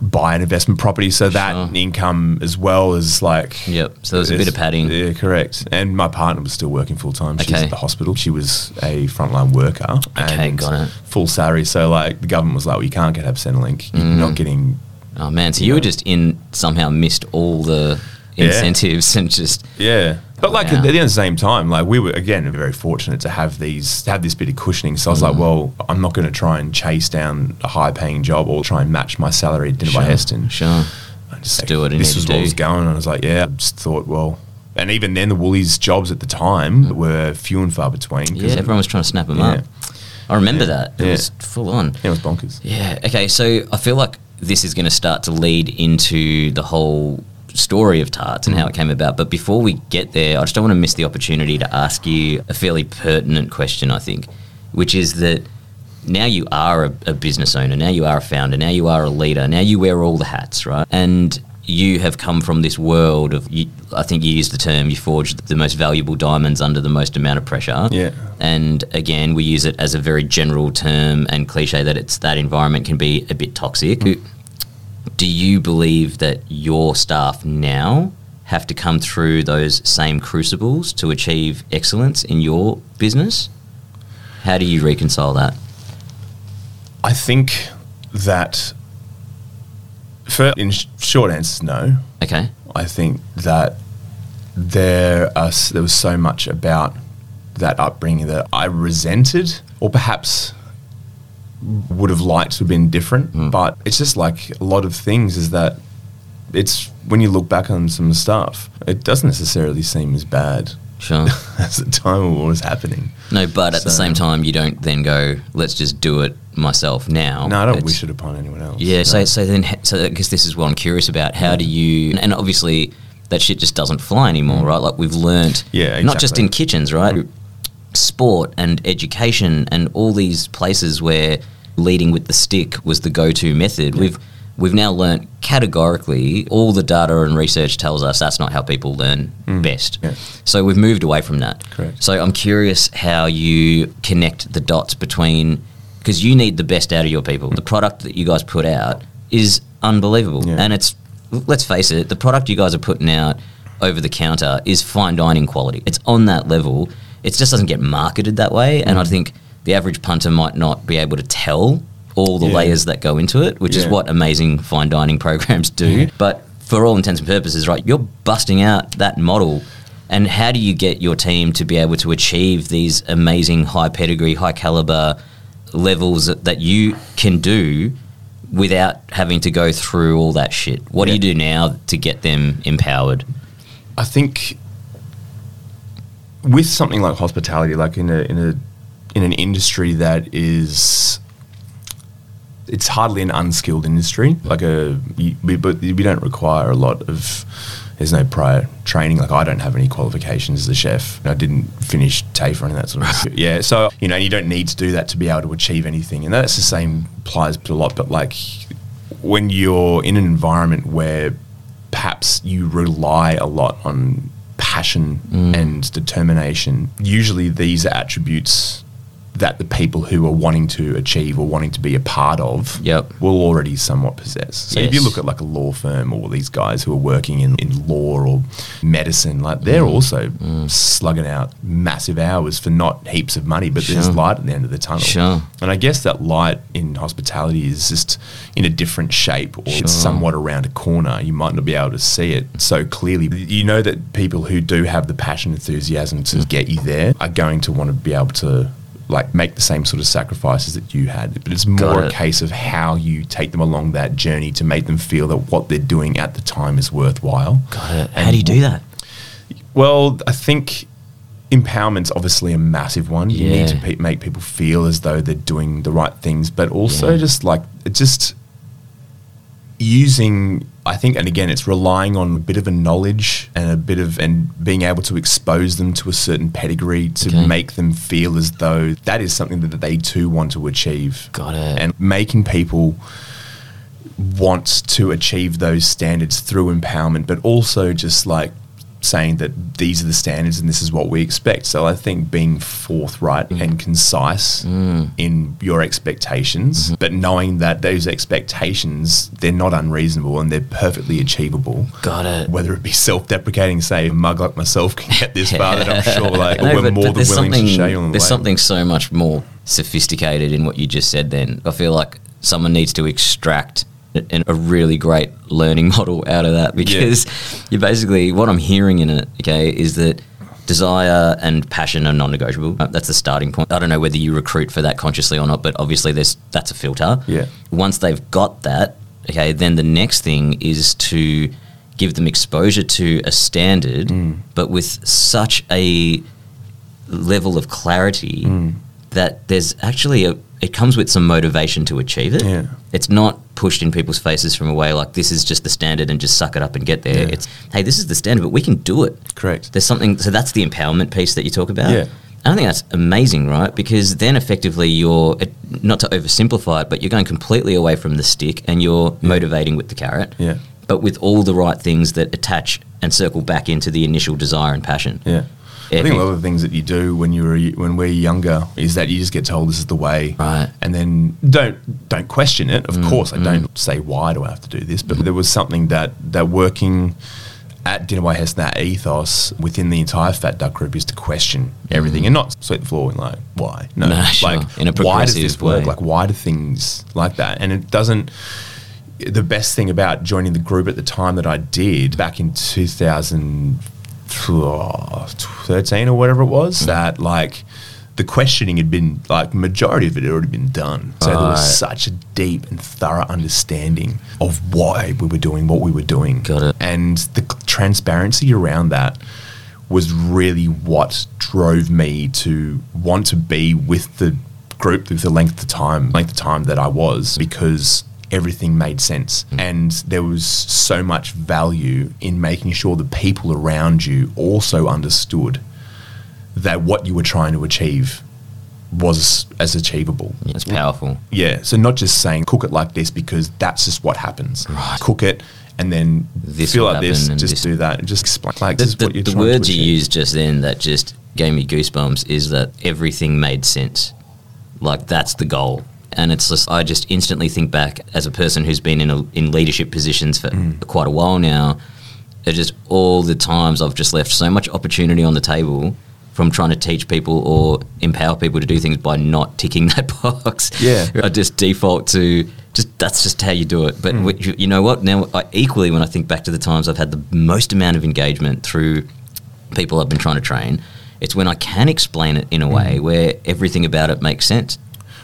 buy an investment property, so that Sure. income as well as like Yep, so there was a bit of padding. Yeah, correct. And my partner was still working full time. She's Okay. at the hospital. She was a frontline worker. Okay, got it. Full salary. So like the government was like, well, you can't get have Centrelink. You're Mm. not getting. Oh man, so you were just in somehow missed all the Yeah. incentives and just Yeah, but like Wow. at the same time, like we were again very fortunate to have these have this bit of cushioning. So I was like, well, I'm not going to try and chase down a high paying job or try and match my salary at dinner by Sure, Heston. Sure. I just do it. this was what do. was going on. I was like, yeah, I just thought, well, and even then, the Woolies jobs at the time were few and far between. Mm. Yeah, it- everyone was trying to snap them Yeah. up. I remember Yeah. that. It Yeah. was full on. yeah, it was bonkers. Yeah. Okay. So I feel like this is going to start to lead into the whole story of tarts and how it came about. But before we get there, I just don't want to miss the opportunity to ask you a fairly pertinent question. I think, which is that now you are a, a business owner, now you are a founder, now you are a leader, now you wear all the hats, right? And you have come from this world of, you, I think you used the term, you forged the most valuable diamonds under the most amount of pressure. Yeah. And again, we use it as a very general term and cliche that it's that environment can be a bit toxic. Mm. Do you believe that your staff now have to come through those same crucibles to achieve excellence in your business? How do you reconcile that? I think that, for in sh- short answers, no. Okay. I think that there are, there was so much about that upbringing that I resented, or perhaps would have liked to have been different. Mm. But it's just like a lot of things is that it's when you look back on some stuff, it doesn't necessarily seem as bad Sure. as the time of what was happening. No, but at the same time, you don't then go, let's just do it myself now. No, I don't It's- wish it upon anyone else. Yeah, so No. so then so I guess this is what I'm curious about. How do you and obviously that shit just doesn't fly anymore, right? Like we've learned, Mm. Yeah, not just in kitchens, right? Sport and education and all these places where leading with the stick was the go-to method. We've we've now learnt categorically all the data and research tells us that's not how people learn best. Mm. Yeah. So we've moved away from that. Correct. So I'm curious how you connect the dots between because you need the best out of your people. The product that you guys put out is unbelievable, Yeah. and it's let's face it, the product you guys are putting out over the counter is fine dining quality. It's on that level. It just doesn't get marketed that way, and I Mm. think the average punter might not be able to tell all the Yeah. layers that go into it, which is what amazing fine dining programs do. Yeah. But for all intents and purposes, right, you're busting out that model. And how do you get your team to be able to achieve these amazing high pedigree, high caliber levels that, that you can do without having to go through all that shit? What do you do now to get them empowered? I think with something like hospitality, like in a in a in an industry that is it's hardly an unskilled industry. Like a, we, but we don't require a lot of. There's no prior training. Like I don't have any qualifications as a chef. I didn't finish TAFE or any of that sort of stuff. Yeah, so you know you don't need to do that to be able to achieve anything, and that's the same applies to a lot. But like when you're in an environment where perhaps you rely a lot on passion mm. and determination, usually these are attributes that the people who are wanting to achieve or wanting to be a part of Yep. will already somewhat possess. So if you look at like a law firm or these guys who are working in, in law or medicine, like they're Mm. also slugging out massive hours for not heaps of money, but there's light at the end of the tunnel. Sure. And I guess that light in hospitality is just in a different shape or Sure. it's somewhat around a corner. You might not be able to see it so clearly. You know that people who do have the passion, enthusiasm to Mm. get you there are going to want to be able to like make the same sort of sacrifices that you had. But it's more Got a case of how you take them along that journey to make them feel that what they're doing at the time is worthwhile. Got it. How do you do that? Well, I think empowerment's obviously a massive one. You need to pe- make people feel as though they're doing the right things, but also Yeah. just like it just using. I think, and again, it's relying on a bit of a knowledge and a bit of and being able to expose them to a certain pedigree to Okay. make them feel as though that is something that they too want to achieve. Got it. And making people want to achieve those standards through empowerment, but also just like saying that these are the standards and this is what we expect. So I think being forthright mm. and concise mm. in your expectations, mm-hmm. but knowing that those expectations they're not unreasonable and they're perfectly achievable. Got it. Whether it be self-deprecating, say a mug like myself can get this far, then I'm sure like No, we're but- more but than there's willing to show you on the There's way. something so much more sophisticated in what you just said. Then I feel like someone needs to extract a, a really great learning model out of that because you basically what I'm hearing in it, okay, is that desire and passion are non-negotiable. Uh, That's the starting point. I don't know whether you recruit for that consciously or not, but obviously there's that's a filter. Yeah. Once they've got that, okay, then the next thing is to give them exposure to a standard, Mm. but with such a level of clarity Mm. that there's actually a it comes with some motivation to achieve it. Yeah. It's not pushed in people's faces from a way like this is just the standard and just suck it up and get there. Yeah. It's hey, this is the standard, but we can do it. Correct. There's something so that's the empowerment piece that you talk about. Yeah. I think that's amazing, right? Because then effectively you're not to oversimplify it, but you're going completely away from the stick and you're motivating with the carrot. Yeah. But with all the right things that attach and circle back into the initial desire and passion. Yeah. I think a lot of the things that you do when you're when we're younger is that you just get told this is the way, Right. And then don't don't question it. Of Mm, course, I don't say why do I have to do this, but there was something that that working at Dinner by Hess that ethos within the entire Fat Duck group is to question everything and not sweep the floor and like why? No, Mm. No, sure. like In a why does this work? like why do things like that? And it doesn't the best thing about joining the group at the time that I did back in 2013 or whatever it was, Mm. that like the questioning had been like majority of it had already been done. So there was such a deep and thorough understanding of why we were doing what we were doing. Got it. And the transparency around that was really what drove me to want to be with the group with the length of time length of time that I was because everything made sense hmm. and there was so much value in making sure the people around you also understood that what you were trying to achieve was as achievable It's powerful. yeah, so not just saying cook it like this because that's just what happens. Right. Cook it and then This feel like this, just this- do that, and just explain like The, this is the- the words you used just then that just gave me goosebumps is that everything made sense. Like that's the goal. And it's just I just instantly think back as a person who's been in a, in leadership positions for Mm. quite a while now. It's just all the times I've just left so much opportunity on the table from trying to teach people or empower people to do things by not ticking that box. Yeah. I just default to just that's just how you do it. But Mm. you, you know what? Now, I, equally, when I think back to the times I've had the most amount of engagement through people I've been trying to train, it's when I can explain it in a way where everything about it makes sense.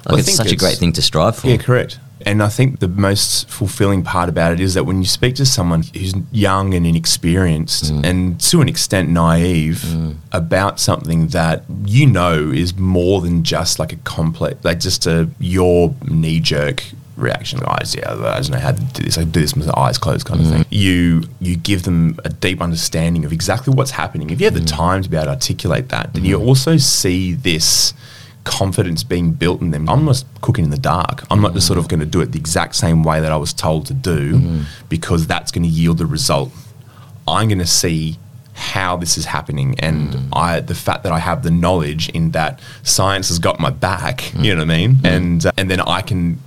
Like Well, I it's think such a great thing to strive for. Yeah, correct. And I think the most fulfilling part about it is that when you speak to someone who's young and inexperienced Mm. and to an extent naive mm. about something that you know is more than just like a complex, like just a your knee jerk reaction. Guys, yeah, oh, I don't know how to do this. I do this with my eyes closed, kind of thing. Mm. You you give them a deep understanding of exactly what's happening. If you have the mm. time to be able to articulate that, then you also see this confidence being built in them. I'm not cooking in the dark. I'm not just sort of going to do it the exact same way that I was told to do mm-hmm. because that's going to yield the result. I'm going to see how this is happening and mm. I the fact that I have the knowledge in that science has got my back you know what I mm. mean mm. and uh, and then I can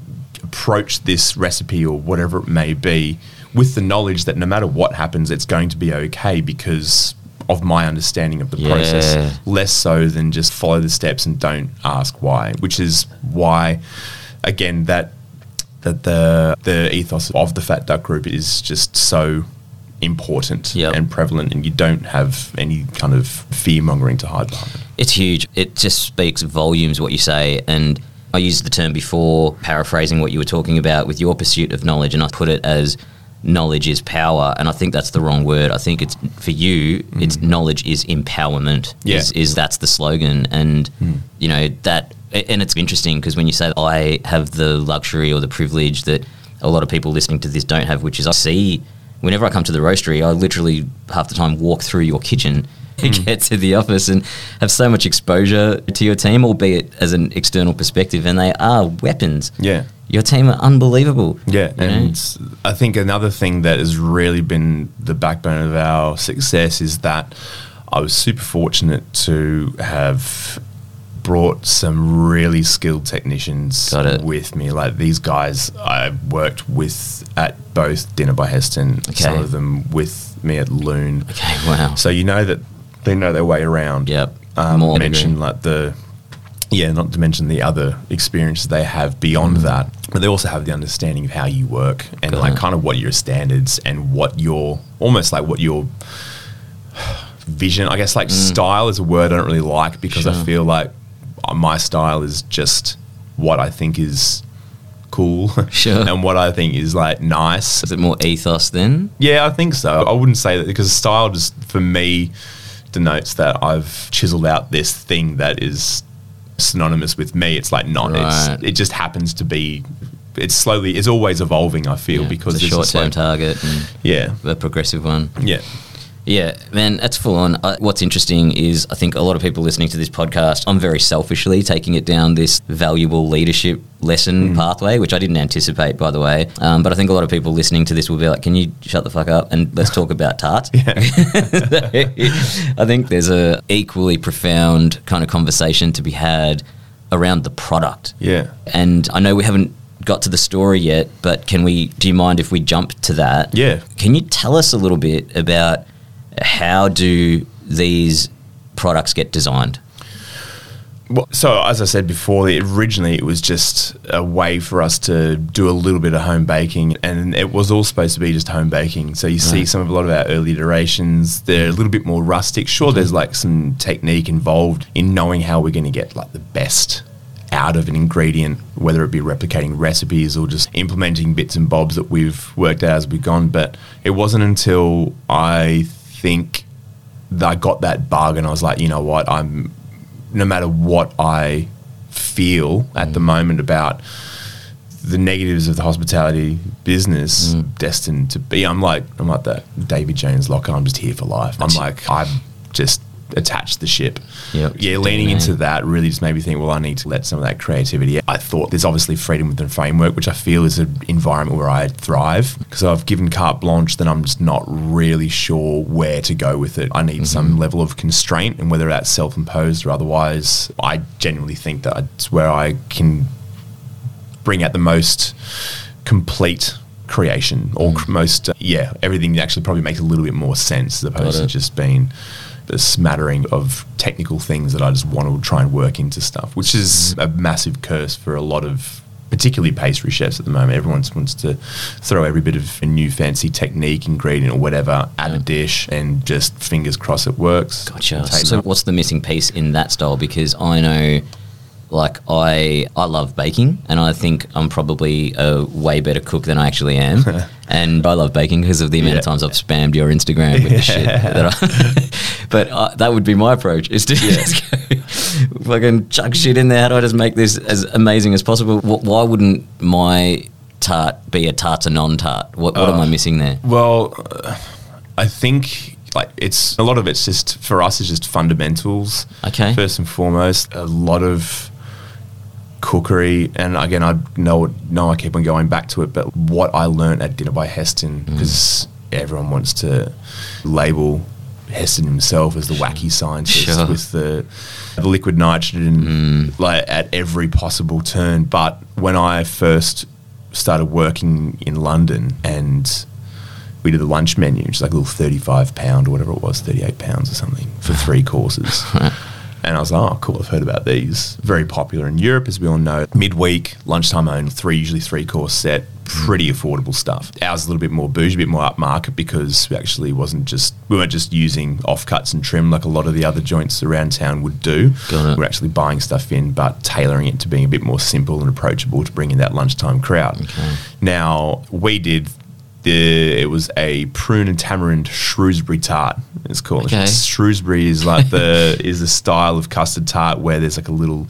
approach this recipe or whatever it may be with the knowledge that no matter what happens it's going to be okay because of my understanding of the Yeah. process less so than just follow the steps and don't ask why which is why again that that the the ethos of the Fat Duck Group is just so important Yep. and prevalent, and you don't have any kind of fear mongering to hide behind. It's huge. It just speaks volumes what you say. And I used the term before, paraphrasing what you were talking about with your pursuit of knowledge, and I put it as knowledge is power. And I think that's the wrong word. I think it's for you, mm-hmm. it's knowledge is empowerment. Yeah. Is, is that's the slogan. And hmm. you know, that and it's interesting because when you say I have the luxury or the privilege that a lot of people listening to this don't have, which is I see whenever I come to the roastery, I literally half the time walk through your kitchen and hmm. get to the office and have so much exposure to your team, albeit as an external perspective, and they are weapons. Yeah. Your team are unbelievable. Yeah, you know? and I think another thing that has really been the backbone of our success is that I was super fortunate to have brought some really skilled technicians with me. Like these guys, I worked with at both Dinner by Heston. Some of them with me at Loon. okay, wow. So you know that they know their way around. Yep. Um, More mention degree. like the yeah, not to mention the other experiences they have beyond mm. that, but they also have the understanding of how you work and Got like it. kind of what your standards and what your almost like what your vision. I guess like mm. style is a word I don't really like because I feel like uh, my style is just what I think is cool Sure. and what I think is like nice Is it more ethos then? yeah, I think so. I wouldn't say that because style just for me denotes that I've chiseled out this thing that is synonymous with me. It's like not. Right. It's, it just happens to be. It's slowly. It's always evolving. I feel Yeah, because it's a short-term like- target and Yeah, a progressive one. yeah, Yeah, man, that's full on. Uh, what's interesting is I think a lot of people listening to this podcast, I'm very selfishly taking it down this valuable leadership lesson Mm. pathway, which I didn't anticipate, by the way. Um, but I think a lot of people listening to this will be like, "Can you shut the fuck up and let's talk about tarts?" I think there's a equally profound kind of conversation to be had around the product. yeah. And I know we haven't got to the story yet, but can we? Do you mind if we jump to that? Yeah. Can you tell us a little bit about how do these products get designed? Well, so as I said before, originally it was just a way for us to do a little bit of home baking, and it was all supposed to be just home baking. So you see some of a lot of our early iterations; they're a little bit more rustic. Sure, there's mm-hmm. like some technique involved in knowing how we're going to get like the best out of an ingredient, whether it be replicating recipes or just implementing bits and bobs that we've worked out as we've gone. But it wasn't until I think I got that bug, and I was like, you know what, I'm no matter what I feel at the mm. moment about the negatives of the hospitality business mm. destined to be I'm like I'm like that David Jones locker I'm just here for life. I'm like I'm just attached the ship. Yep. yeah leaning into that really just made me think well I need to let some of that creativity I thought there's obviously freedom within framework which I feel is an environment where I thrive. Because I've given carte blanche then I'm just not really sure where to go with it. I need some level of constraint and whether that's self-imposed or otherwise I genuinely think that it's where I can bring out the most complete creation or Mm. most uh, yeah everything actually probably makes a little bit more sense as opposed to just being a smattering of technical things that I just want to try and work into stuff which is Mm. a massive curse for a lot of particularly pastry chefs at the moment everyone wants to throw every bit of a new fancy technique ingredient or whatever at a dish and just fingers crossed it works Gotcha. So, what's the missing piece in that style? Because I know, like, I I love baking, and I think I'm probably a way better cook than I actually am. and I love baking because of the amount of times I've spammed your Instagram with the shit. That I, but uh, that would be my approach: is to just go, fucking chuck shit in there. How do I just make this as amazing as possible? Wh- Why wouldn't my tart be a tart to non-tart? What, what am I Oh. missing there? Well, uh, I think like it's a lot of it's just for us is just fundamentals. Okay. First and foremost, a lot of cookery, and again, I know know I keep on going back to it, but what I learned at Dinner by Heston Mm. because everyone wants to label Heston himself as the wacky scientist Sure. with the, the liquid nitrogen like at every possible turn. But when I first started working in London and we did the lunch menu, which is like a little 35 pound or whatever it was, 38 pounds or something for three courses. And I was like, oh, cool, I've heard about these. Very popular in Europe, as we all know. Midweek, lunchtime only, three, usually three course set, pretty affordable stuff. Ours is a little bit more bougie, a bit more upmarket because we actually wasn't just, we weren't just using offcuts and trim like a lot of the other joints around town would do. We're actually buying stuff in, but tailoring it to being a bit more simple and approachable to bring in that lunchtime crowd. Now, we did the, it was a prune and tamarind Shrewsbury tart. It's called Okay. Shrewsbury is like the is the style of custard tart where there's like a little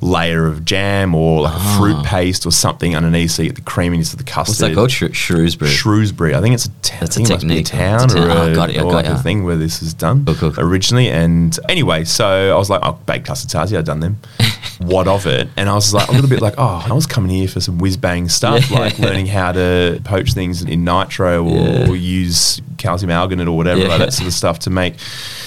layer of jam or like a fruit ah. paste or something underneath, so you get the creaminess of the custard. What's that called? Shrew- Shrewsbury. Shrewsbury. I think it's a, ta- That's a think it must be technique. town It's a or, town. Oh, got it, I or got like ya. a thing where this is done Cool, cool, cool. originally. And anyway, so I was like, oh, baked custard tarts. Yeah, I've done them. what of it? And I was like, a little bit like, oh, I was coming here for some whiz bang stuff, Yeah. like learning how to poach things in nitro or, Yeah. or use calcium alginate or whatever, Yeah. like that sort of stuff to make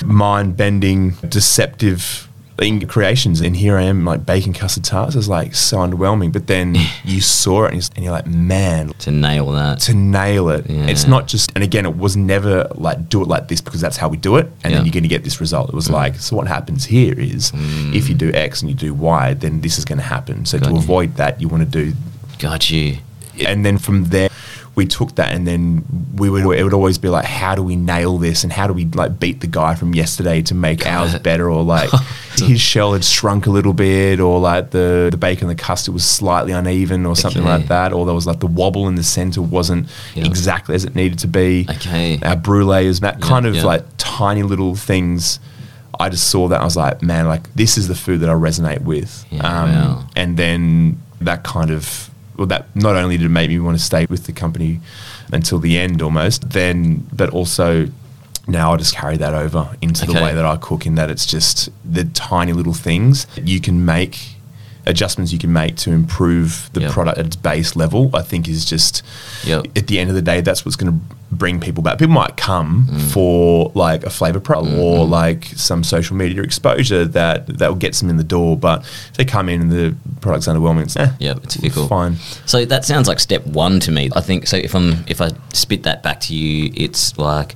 mind bending, deceptive thing creations. And here I am, like baking custard tarts. It's like so underwhelming. But then you saw it and you're, like, man, to nail that. to nail it. Yeah. It's not just, and again, it was never like do it like this because that's how we do it, and Yeah. then you're going to get this result. It was mm. like, so what happens here is mm. if you do X and you do Y, then this is going to happen. So Got to you. avoid that, you want to do, Got you. and then from there. We took that and then we would it would always be like how do we nail this and how do we like beat the guy from yesterday to make ours better or like his shell had shrunk a little bit or like the the bacon the custard was slightly uneven or something Okay. like that or there was like the wobble in the center wasn't Yeah. exactly as it needed to be Okay. our brulee is that Yeah, kind of yeah. like tiny little things. I just saw that I was like, man, like this is the food that I resonate with. Yeah, um, wow. And then that kind of, well, that not only did it make me want to stay with the company until the end almost, then, but also now I just carry that over into the way that I cook in that it's just the tiny little things that you can make adjustments you can make to improve the Yep. product at its base level i think is just Yep. at the end of the day, that's what's going to bring people back. People might come Mm. for like a flavor problem Mm-hmm. or like some social media exposure that that will get them in the door. But if they come in and the product's underwhelming, it's eh, Yep, it's difficult. Fine. So that sounds like step one to me. I think so. If I'm if I spit that back to you, it's like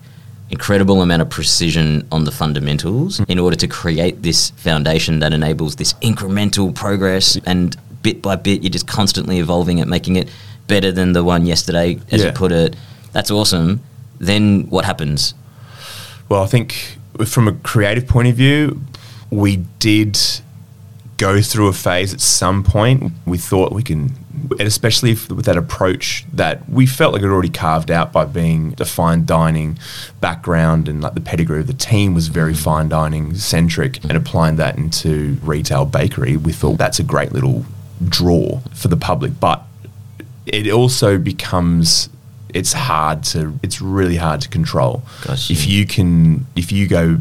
incredible amount of precision on the fundamentals mm. in order to create this foundation that enables this incremental progress. And bit by bit you're just constantly evolving it making it better than the one yesterday as Yeah. you put it. That's awesome. Then what happens? Well, I think from a creative point of view, we did go through a phase at some point. We thought we can, and especially if, with that approach that we felt like it already carved out by being a fine dining background and like the pedigree of the team was very fine dining centric, and applying that into retail bakery, we thought that's a great little draw for the public. But it also becomes it's hard to it's really hard to control Gotcha. if you can if you go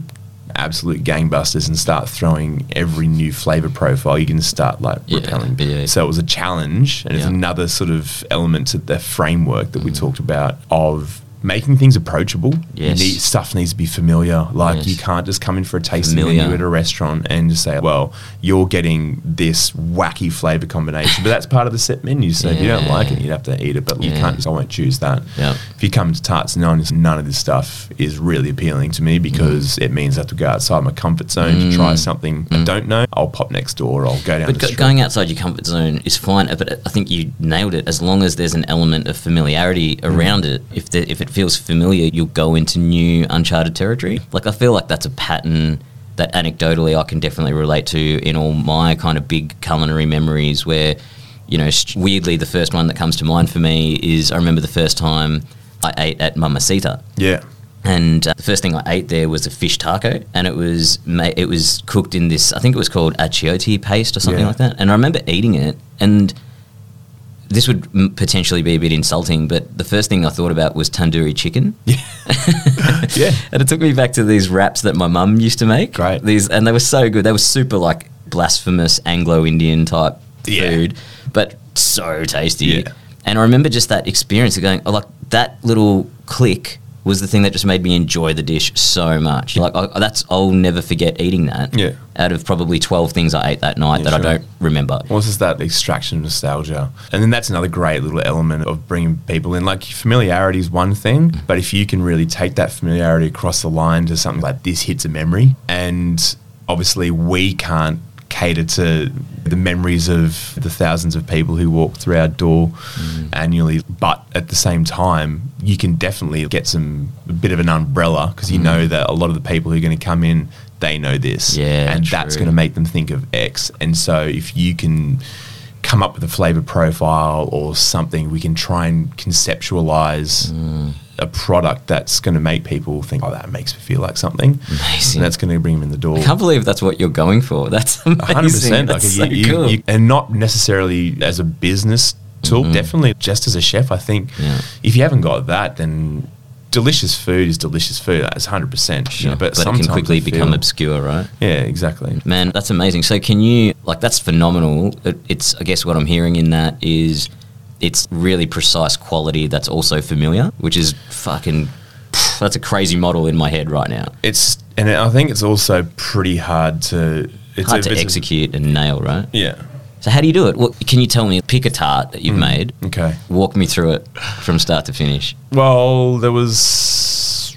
absolute gangbusters and start throwing every new flavor profile you can start like Yeah, repelling. yeah. so it was a challenge and it's another sort of element to the framework that we mm. talked about of making things approachable Yes. need, stuff needs to be familiar like Yes. you can't just come in for a tasting Familiar. menu at a restaurant and just say well you're getting this wacky flavor combination but that's part of the set menu so if you don't like it you'd have to eat it but you can't just I won't choose that Yep. if you come to Tarts Anon, none of this stuff is really appealing to me because Mm. it means I have to go outside my comfort zone to try something I don't know. I'll pop next door. I'll go down. But the go, street. going outside your comfort zone is fine, but I think you nailed it. As long as there's an element of familiarity Mm. around it, if the, if it feels familiar, you'll go into new uncharted territory. Like I feel like that's a pattern that anecdotally I can definitely relate to in all my kind of big culinary memories. Where, you know, st- weirdly the first one that comes to mind for me is I remember the first time I ate at Mamasita. yeah, And uh, the first thing I ate there was a fish taco, and it was ma- it was cooked in this. I think it was called achiote paste or something Yeah. like that. And I remember eating it, and this would m- potentially be a bit insulting, but the first thing I thought about was tandoori chicken. yeah. And it took me back to these wraps that my mum used to make. Great. These and they were so good. They were super like blasphemous Anglo-Indian type Yeah. food, but so tasty. Yeah. And I remember just that experience of going, oh, like that little click was the thing that just made me enjoy the dish so much. Like I, that's I'll never forget eating that. Yeah. Out of probably twelve things I ate that night Yeah, that sure. I don't remember. Well, it's just that extraction of nostalgia. And then that's another great little element of bringing people in. Like, familiarity is one thing, but if you can really take that familiarity across the line to something like this hits a memory, and obviously we can't cater to the memories of the thousands of people who walk through our door annually, but at the same time, you can definitely get some a bit of an umbrella because you know that a lot of the people who are going to come in, they know this, Yeah, and that's going to make them think of X. And so if you can come up with a flavor profile or something, we can try and conceptualize Mm. A product that's going to make people think, oh, that makes me feel like something. Amazing. And that's going to bring them in the door. I can't believe that's what you're going for. That's amazing. hundred percent. That's you, so you- cool. you- and not necessarily as a business tool. Definitely just as a chef. I think Mm-hmm. Yeah. if you haven't got that, then delicious food is delicious food. That's hundred percent. Sure. but, but it can quickly become feel- obscure, right? Yeah, exactly. Man, that's amazing. So, can you like that's phenomenal? It, it's I guess what I'm hearing in that is it's really precise quality that's also familiar, which is fucking. That's a crazy model in my head right now. It's and I think it's also pretty hard to. It's Hard a- to it's a- execute and nail, right? yeah. So, how do you do it? What, can you tell me? Pick a tart that you've mm. made. Okay. Walk me through it from start to finish. Well, there was.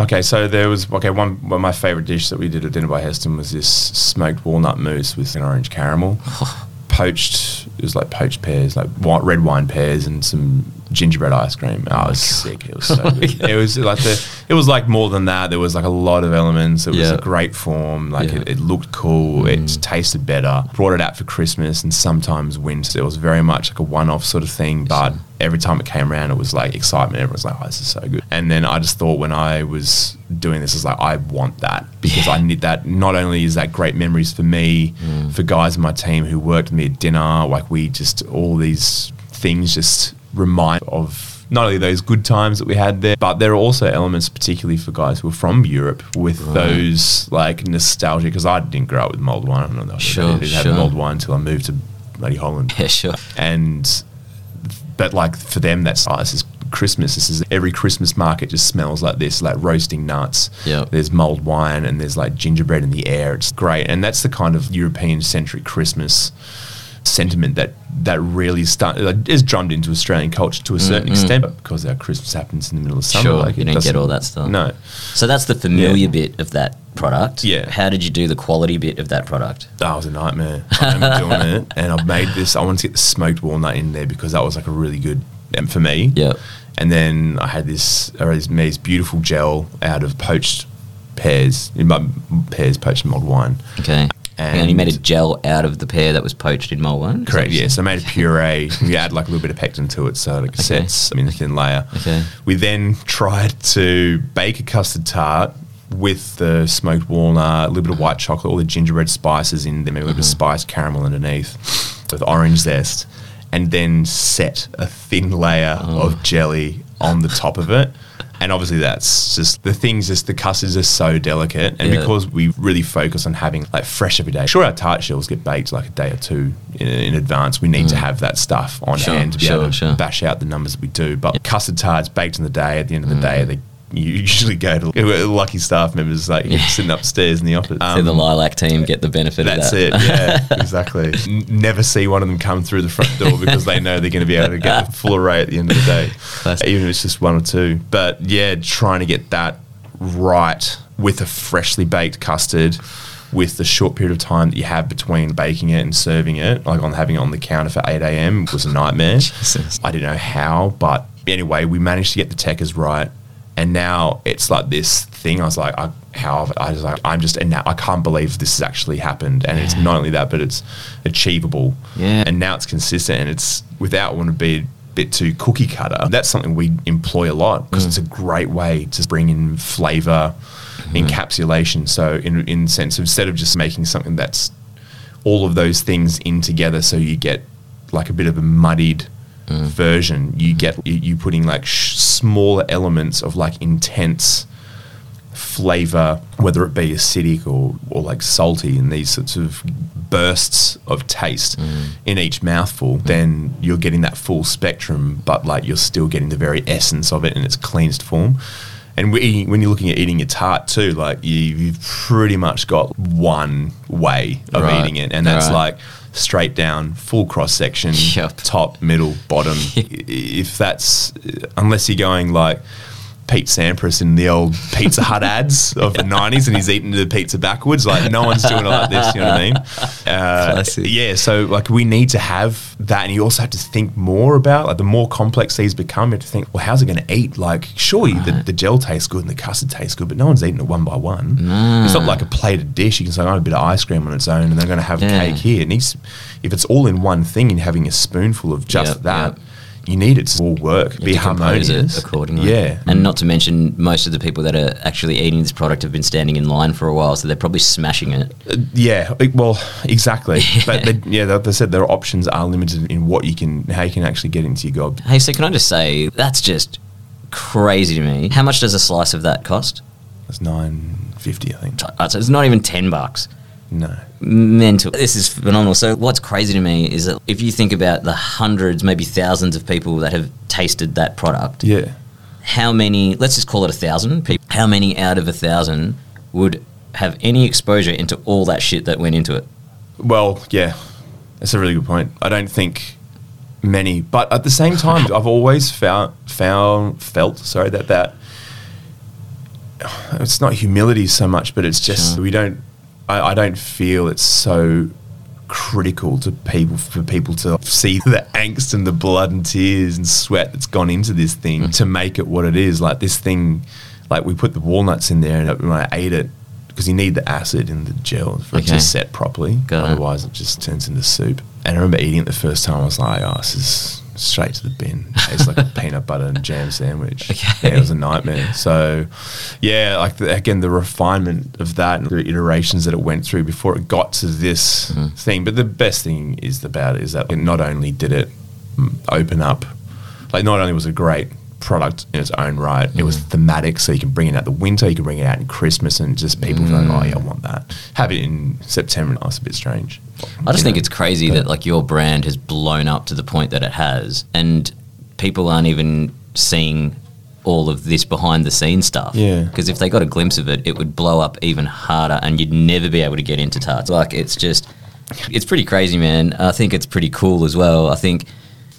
Okay, so there was okay. One, one of my favorite dish that we did at dinner by Heston was this smoked walnut mousse with an orange caramel, poached. It was like poached pears, like white, red wine pears, and some gingerbread ice cream. Oh, it was sick. It was so good. It was like the. It was like more than that. There was like a lot of elements. It was Yeah. a great form. Like Yeah. it, it looked cool. It tasted better. Brought it out for Christmas and sometimes winter. It was very much like a one-off sort of thing, but every time it came around, it was like excitement. Everyone's like, "Oh, this is so good." And then I just thought when I was doing this, I was like, "I want that because. I need that." Not only is that great memories for me, for guys in my team who worked with me at dinner, like we just all these things just remind of. Not only those good times that we had there, but there are also elements, particularly for guys who are from Europe, with those like nostalgia. Because I didn't grow up with mulled wine. I don't know. Sure, I didn't have mulled wine until I moved to bloody Holland Yeah, sure. and but like for them that's oh, this is Christmas. This is every Christmas market just smells like this, like roasting nuts. Yep. There's mulled wine and there's like gingerbread in the air. It's great, and that's the kind of European centric Christmas sentiment that that really start like, is drummed into Australian culture to a certain extent, but because our Christmas happens in the middle of summer, Sure, like you don't get all that stuff. No, So that's the familiar Yeah. bit of that product. Yeah. How did you do the quality bit of that product? That was a nightmare. I remember doing it, and I've made this. I wanted to get the smoked walnut in there because that was like a really good um, for me. Yep. And then I had this, I had this, this beautiful gel out of poached pears, in my pears poached in mulled wine. Okay. And, you made a gel out of the pear that was poached in mulled wine? Correct. Yes, said? I made a puree. we add like a little bit of pectin to it, so it sets. I mean, a thin layer. Okay. We then tried to bake a custard tart with the smoked walnut, a little bit of white chocolate, all the gingerbread spices in there, maybe a little bit of Mm-hmm. spiced caramel underneath, with orange zest, and then set a thin layer Oh. of jelly on the top of it. And obviously, that's just the things. Just the custards are so delicate, and Yeah. because we really focus on having like fresh every day. Sure, our tart shells get baked like a day or two in, in advance. We need to have that stuff on Mm. Sure, hand to be sure, able to sure. bash out the numbers that we do. But custard tarts baked in the day. At the end of the day, they you usually go to lucky staff members like Yeah. sitting upstairs in the office. so the um, lilac team get the benefit That's of it. Yeah, exactly. N- never see one of them come through the front door because they know they're going to be able to get the full array at the end of the day, Classic. even if it's just one or two. But yeah, trying to get that right with a freshly baked custard. With the short period of time that you have between baking it and serving it, like on having it on the counter for 8 a.m. was a nightmare. Jesus. I didn't know how, but anyway, we managed to get the techers right. And now it's like this thing. I was like, I, how? I was like, I'm just, and now I can't believe this has actually happened. And it's not only that, but it's achievable. Yeah. And now it's consistent, and it's without wanting to be a bit too cookie cutter. That's something we employ a lot because it's a mm. great way to bring in flavor, mm-hmm. encapsulation. So in in sense, instead of just making something that's all of those things in together, so you get like a bit of a muddied version. You get you, putting like sh- smaller elements of like intense flavor, whether it be acidic or, or like salty, and these sorts of bursts of taste mm. in each mouthful, mm. then you're getting that full spectrum, but like you're still getting the very essence of it in its cleanest form. And we, when you're looking at eating a tart too, like you, you've pretty much got one way of Right. eating it, and that's Right. like straight down, full cross section, Yep. top, middle, bottom. If that's unless you're going like Pete Sampras in the old Pizza Hut ads of the '90s, and he's eating the pizza backwards. Like no one's doing it like this. You know what I mean? Uh, Classic. yeah. So like we need to have that, and you also have to think more about like the more complex these become. You have to think, well, how's it going to eat? Like surely the, the gel tastes good and the custard tastes good, but no one's eating it one by one. It's not like a plated dish. You can say, I want a bit of ice cream on its own, and they're going to have Yeah. cake here. It needs, if it's all in one thing and having a spoonful of just Yep, that. yep. You need it to all work, be decompose harmonious accordingly. Yeah, And not to mention, most of the people that are actually eating this product have been standing in line for a while, so they're probably smashing it. Uh, yeah, well, exactly. But they, yeah, like I said, their options are limited in what you can, how you can actually get into your gob. Hey, so can I just say, that's just crazy to me. How much does a slice of that cost? It's nine fifty, I think. So it's not even 10 bucks. No, mental. This is phenomenal. So what's crazy to me is that if you think about the hundreds, maybe thousands of people that have tasted that product, yeah, how many? Let's just call it a thousand people. How many out of a thousand would have any exposure into all that shit that went into it? well, yeah, that's a really good point. I don't think many, but at the same time, I've always found found felt sorry that that it's not humility so much, but it's just Sure. we don't. I, I don't feel it's so critical to people for people to see the angst and the blood and tears and sweat that's gone into this thing Mm. to make it what it is. Like this thing, like we put the walnuts in there, and when I ate it, because you need the acid in the gel for it to set properly. Got it. Otherwise, it just turns into soup. And I remember eating it the first time. I was like, "Oh, this is straight to the bin. Tastes like a peanut butter and jam sandwich." Okay. Yeah, it was a nightmare. So, yeah, like the, again, the refinement of that and the iterations that it went through before it got to this Mm-hmm. thing. But the best thing is about it is that it not only did it mm, open up, like not only was it great product in its own right, it was Mm. thematic, so you can bring it out the winter, you can bring it out in Christmas, and just people Mm. going, "Oh yeah, I want that." Have it in September, oh, it's a bit strange. I just You think know, it's crazy but- that like your brand has blown up to the point that it has, and people aren't even seeing all of this behind the scenes stuff. Yeah. Because if they got a glimpse of it, it would blow up even harder, and you'd never be able to get into tarts. Like it's just, it's pretty crazy, man. I think it's pretty cool as well. I think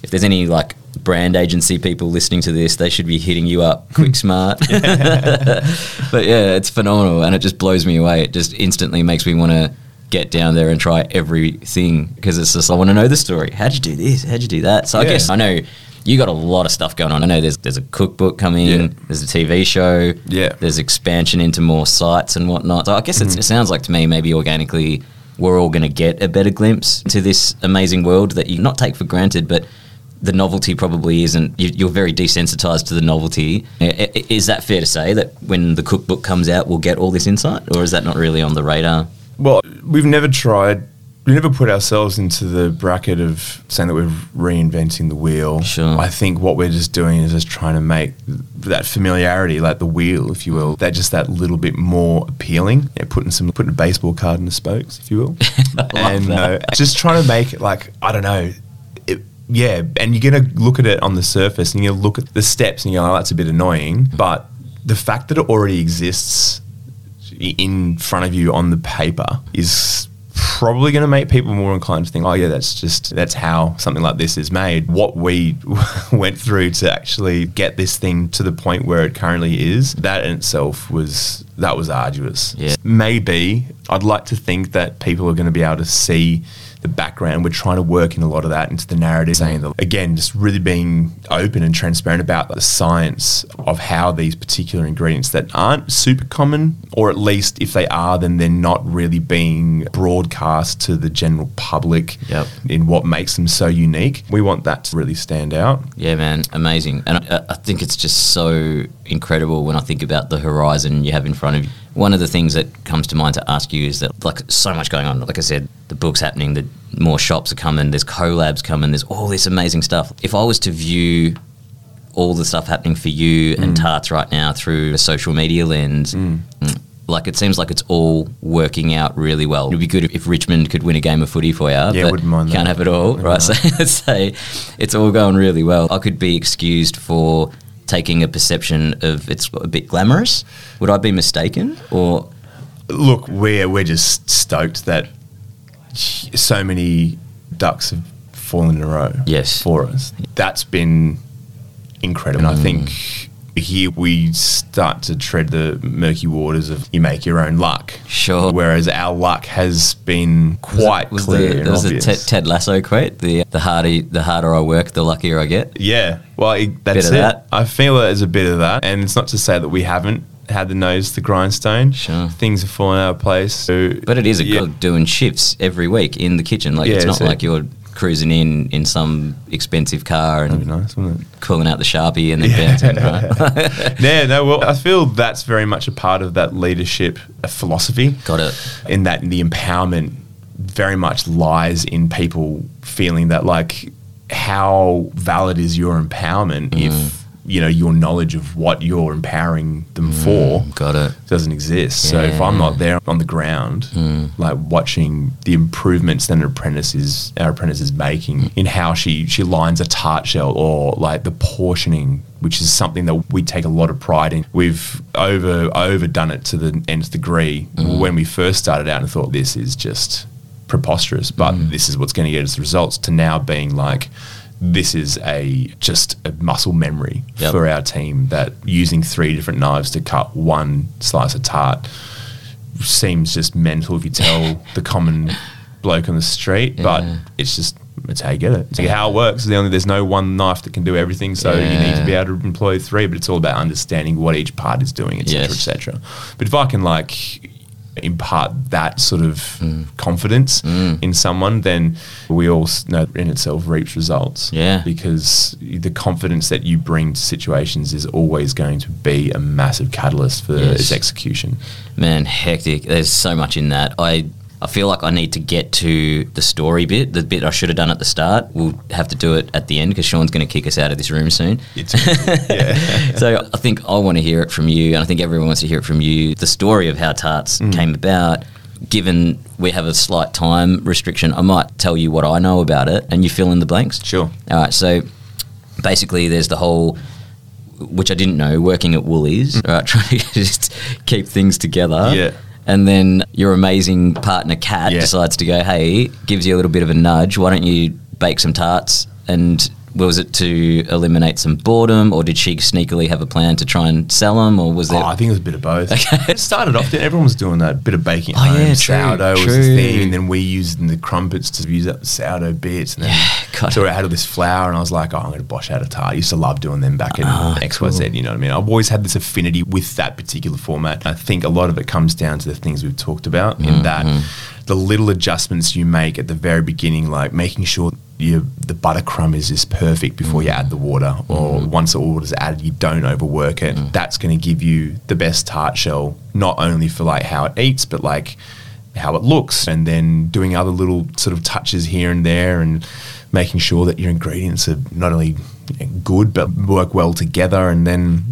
if there's any like brand agency people listening to this, they should be hitting you up, quick smart. but yeah, it's phenomenal, and it just blows me away. It just instantly makes me want to get down there and try everything because it's just I want to know the story. How'd you do this? How'd you do that? So I guess I know you got a lot of stuff going on. I know there's there's a cookbook coming. Yeah. There's a TV show. Yeah. There's expansion into more sites and whatnot. So I guess it's, mm-hmm. it sounds like to me maybe organically we're all going to get a better glimpse to this amazing world that you not take for granted, but the novelty probably isn't. you- You're very desensitized to the novelty. Is that fair to say that when the cookbook comes out, we'll get all this insight, or is that not really on the radar? Well, we've never tried. We never put ourselves into the bracket of saying that we're reinventing the wheel. Sure. I think what we're just doing is just trying to make that familiarity, like the wheel, if you will, that just that little bit more appealing. Yeah, putting some putting a baseball card in the spokes, if you will, and uh, just trying to make it like I don't know. Yeah, and you're gonna look at it on the surface, and you're look at the steps, and you go, "Oh, that's a bit annoying." But the fact that it already exists in front of you on the paper is probably going to make people more inclined to think, oh yeah, that's just that's how something like this is made. What we went through to actually get this thing to the point where it currently is, that in itself was that was arduous. Yeah. Maybe I'd like to think that people are going to be able to see the background. We're trying to work in a lot of that into the narrative, saying that again, just really being open and transparent about the science of how these particular ingredients that aren't super common, or at least if they are, then they're not really being broadcast to the general public Yep. in what makes them so unique. We want that to really stand out. Yeah, man, amazing. And I, I think it's just so incredible when I think about the horizon you have in front of you. One of the things that comes to mind to ask you is that, like, so much going on. Like I said, the book's happening, the more shops are coming, there's collabs coming, there's all this amazing stuff. If I was to view all the stuff happening for you Mm. and Tarts right now through a social media lens. Mm. Like it seems like it's all working out really well. It'd be good if Richmond could win a game of footy for you. Yeah, but wouldn't mind Can't that. have it all, right? So let's say it's all going really well. I could be excused for taking a perception of it's a bit glamorous. Would I be mistaken? Or Look, we're we're just stoked that so many ducks have fallen in a row. Yes. for us. That's been incredible. And I think mm. Here we start to tread the murky waters of you make your own luck. Sure. Whereas our luck has been quite was clear the, there was a obvious. Ted, Ted Lasso quote: "the the harder the harder I work, the luckier I get." Yeah, well, it, that's it. that. I feel it as a bit of that, and it's not to say that we haven't had the nose to the grindstone. Sure. things have fallen out of place. So, But it is a yeah. good doing shifts every week in the kitchen. Like Yeah, it's not it. like you're cruising in in some expensive car and nice, calling out the sharpie and then bouncing. Right? yeah, no. Well, I feel that's very much a part of that leadership philosophy. Got it. In that the empowerment very much lies in people feeling that like how valid is your empowerment Mm. if you know your knowledge of what you're empowering them mm, for Got it. doesn't exist. So if I'm not there on the ground, mm. like watching the improvements that an apprentice is, our apprentice is making mm. in how she she lines a tart shell or like the portioning, which is something that we take a lot of pride in. We've over overdone it to the nth degree when we first started out and thought this is just preposterous, but this is what's going to get us the results. To now being like. This is a just a muscle memory Yep. for our team that using three different knives to cut one slice of tart seems just mental if you tell the common bloke on the street, but it's just it's how you get it. It's how it works. The only there's no one knife that can do everything, so you need to be able to employ three. But it's all about understanding what each part is doing, etc., Yes. etc. But if I can like impart that sort of Mm. confidence in someone, then we all know in itself reaps results. Yeah. because the confidence that you bring to situations is always going to be a massive catalyst for Yes. its execution. Man, hectic. There's so much in that. I I feel like I need to get to the story bit, the bit I should have done at the start. We'll have to do it at the end because Sean's going to kick us out of this room soon. So I think I want to hear it from you, and I think everyone wants to hear it from you. The story of how Tarts Mm. came about. Given we have a slight time restriction, I might tell you what I know about it, and you fill in the blanks. Sure. All right. So basically, there's the whole, which I didn't know, working at Woolies, right, trying to just keep things together. Mm. Yeah. And then your amazing partner Kat Yeah. decides to go, hey, gives you a little bit of a nudge. Why don't you bake some tarts? And was it to eliminate some boredom, or did she sneakily have a plan to try and sell them, or was Oh. I think it was a bit of both. Okay. It started off, everyone was doing that bit of baking at Oh, home. yeah, true, sourdough was true. the thing, and then we used the crumpets to use up the sourdough bits. And then Yeah, so I had all this flour, and I was like, oh, I'm going to bosh out a tart. I used to love doing them back in Ah, XYZ, you know what I mean? I've always had this affinity with that particular format. I think a lot of it comes down to the things we've talked about, Mm-hmm. in that the little adjustments you make at the very beginning, like making sure you, the butter crumb is just perfect before you mm. add the water, or mm. once the water's added, you don't overwork it. Mm. That's going to give you the best tart shell, not only for like how it eats, but like how it looks, and then doing other little sort of touches here and there, and making sure that your ingredients are not only good but work well together, and then.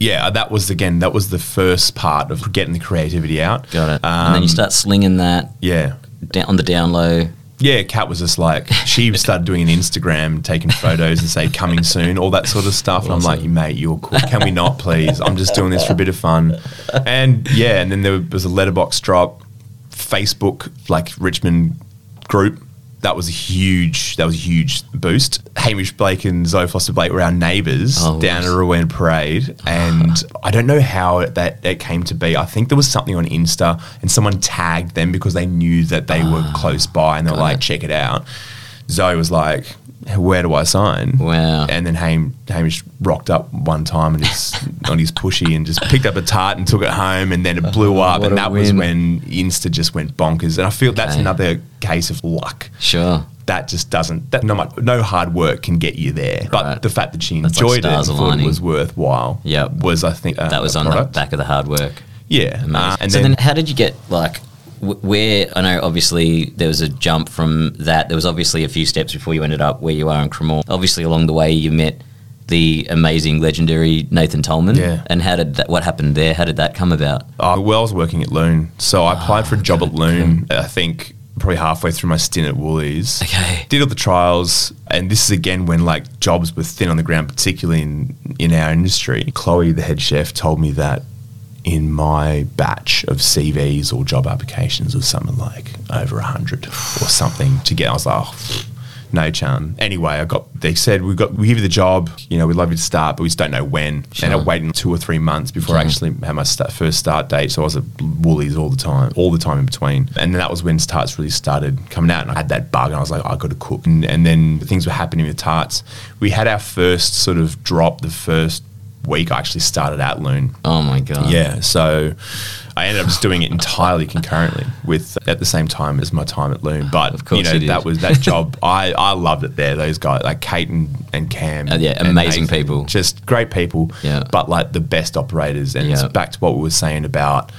Yeah, that was again. That was the first part of getting the creativity out. Got it. and then you Um, start slinging that Yeah, down on the down low. Yeah, Kat was just like she started doing an Instagram, taking photos and say coming soon, all that sort of stuff. And I'm like, mate, you're cool. Can we not, please? I'm just doing this for a bit of fun. And yeah, and then there was a letterbox drop, Facebook like Richmond group. That was a huge. That was a huge boost. Hamish Blake and Zoe Foster Blake were our neighbours Oh, down at. Rowan Parade, and ah. I don't know how it, that it came to be. I think there was something on Insta, and someone tagged them because they knew that they were ah. close by, and they were got like, it. "Check it out." Zoe was like, "Where do I sign?" Wow. And then Ham, Hamish rocked up one time and his, on his pushy and just picked up a tart and took it home, and then it blew up, Oh, what and that was when Insta just went bonkers. And I feel that's another case of luck Sure. that just doesn't that no, no hard work can get you there but the fact that she That's like enjoyed it and it was worthwhile Yep. was I think uh, That was on the back of the hard work. yeah uh, and so then, then, how did you get like where? I know obviously there was a jump from that. There was obviously a few steps before you ended up where you are in Cremorne. Obviously along the way you met the amazing, legendary Nathan Toleman. Yeah. And how did that? What happened there? How did that come about? Uh, well, I was working at Lune, so I applied for a job at Lune. I think probably halfway through my stint at Woolies. Okay. Did all the trials, and this is again when like jobs were thin on the ground, particularly in in our industry. Chloe, the head chef, told me that in my batch of CVs or job applications was something like over a hundred or something to get. I was like. Oh, no chance. Anyway, I got. They said we got. We give you the job. You know, we'd love you to start, but we just don't know when. And I Sure. waited two or three months before I actually had my start, first start date. So I was at Woolies all the time, all the time in between. And then that was when tarts really started coming out, and I had that bug, and I was like, oh, I got to cook. And, and then things were happening with tarts. We had our first sort of drop the first week. I actually started at Lune. Oh my god. Yeah, so I ended up just doing it entirely concurrently with at the same time as my time at Lune. But Of course you know you that was that job. I, I loved it there. Those guys like Kate and, and Cam. Uh, yeah, amazing Nathan, people. just great people. Yeah. but like the best operators. And Yeah. it's back to what we were saying about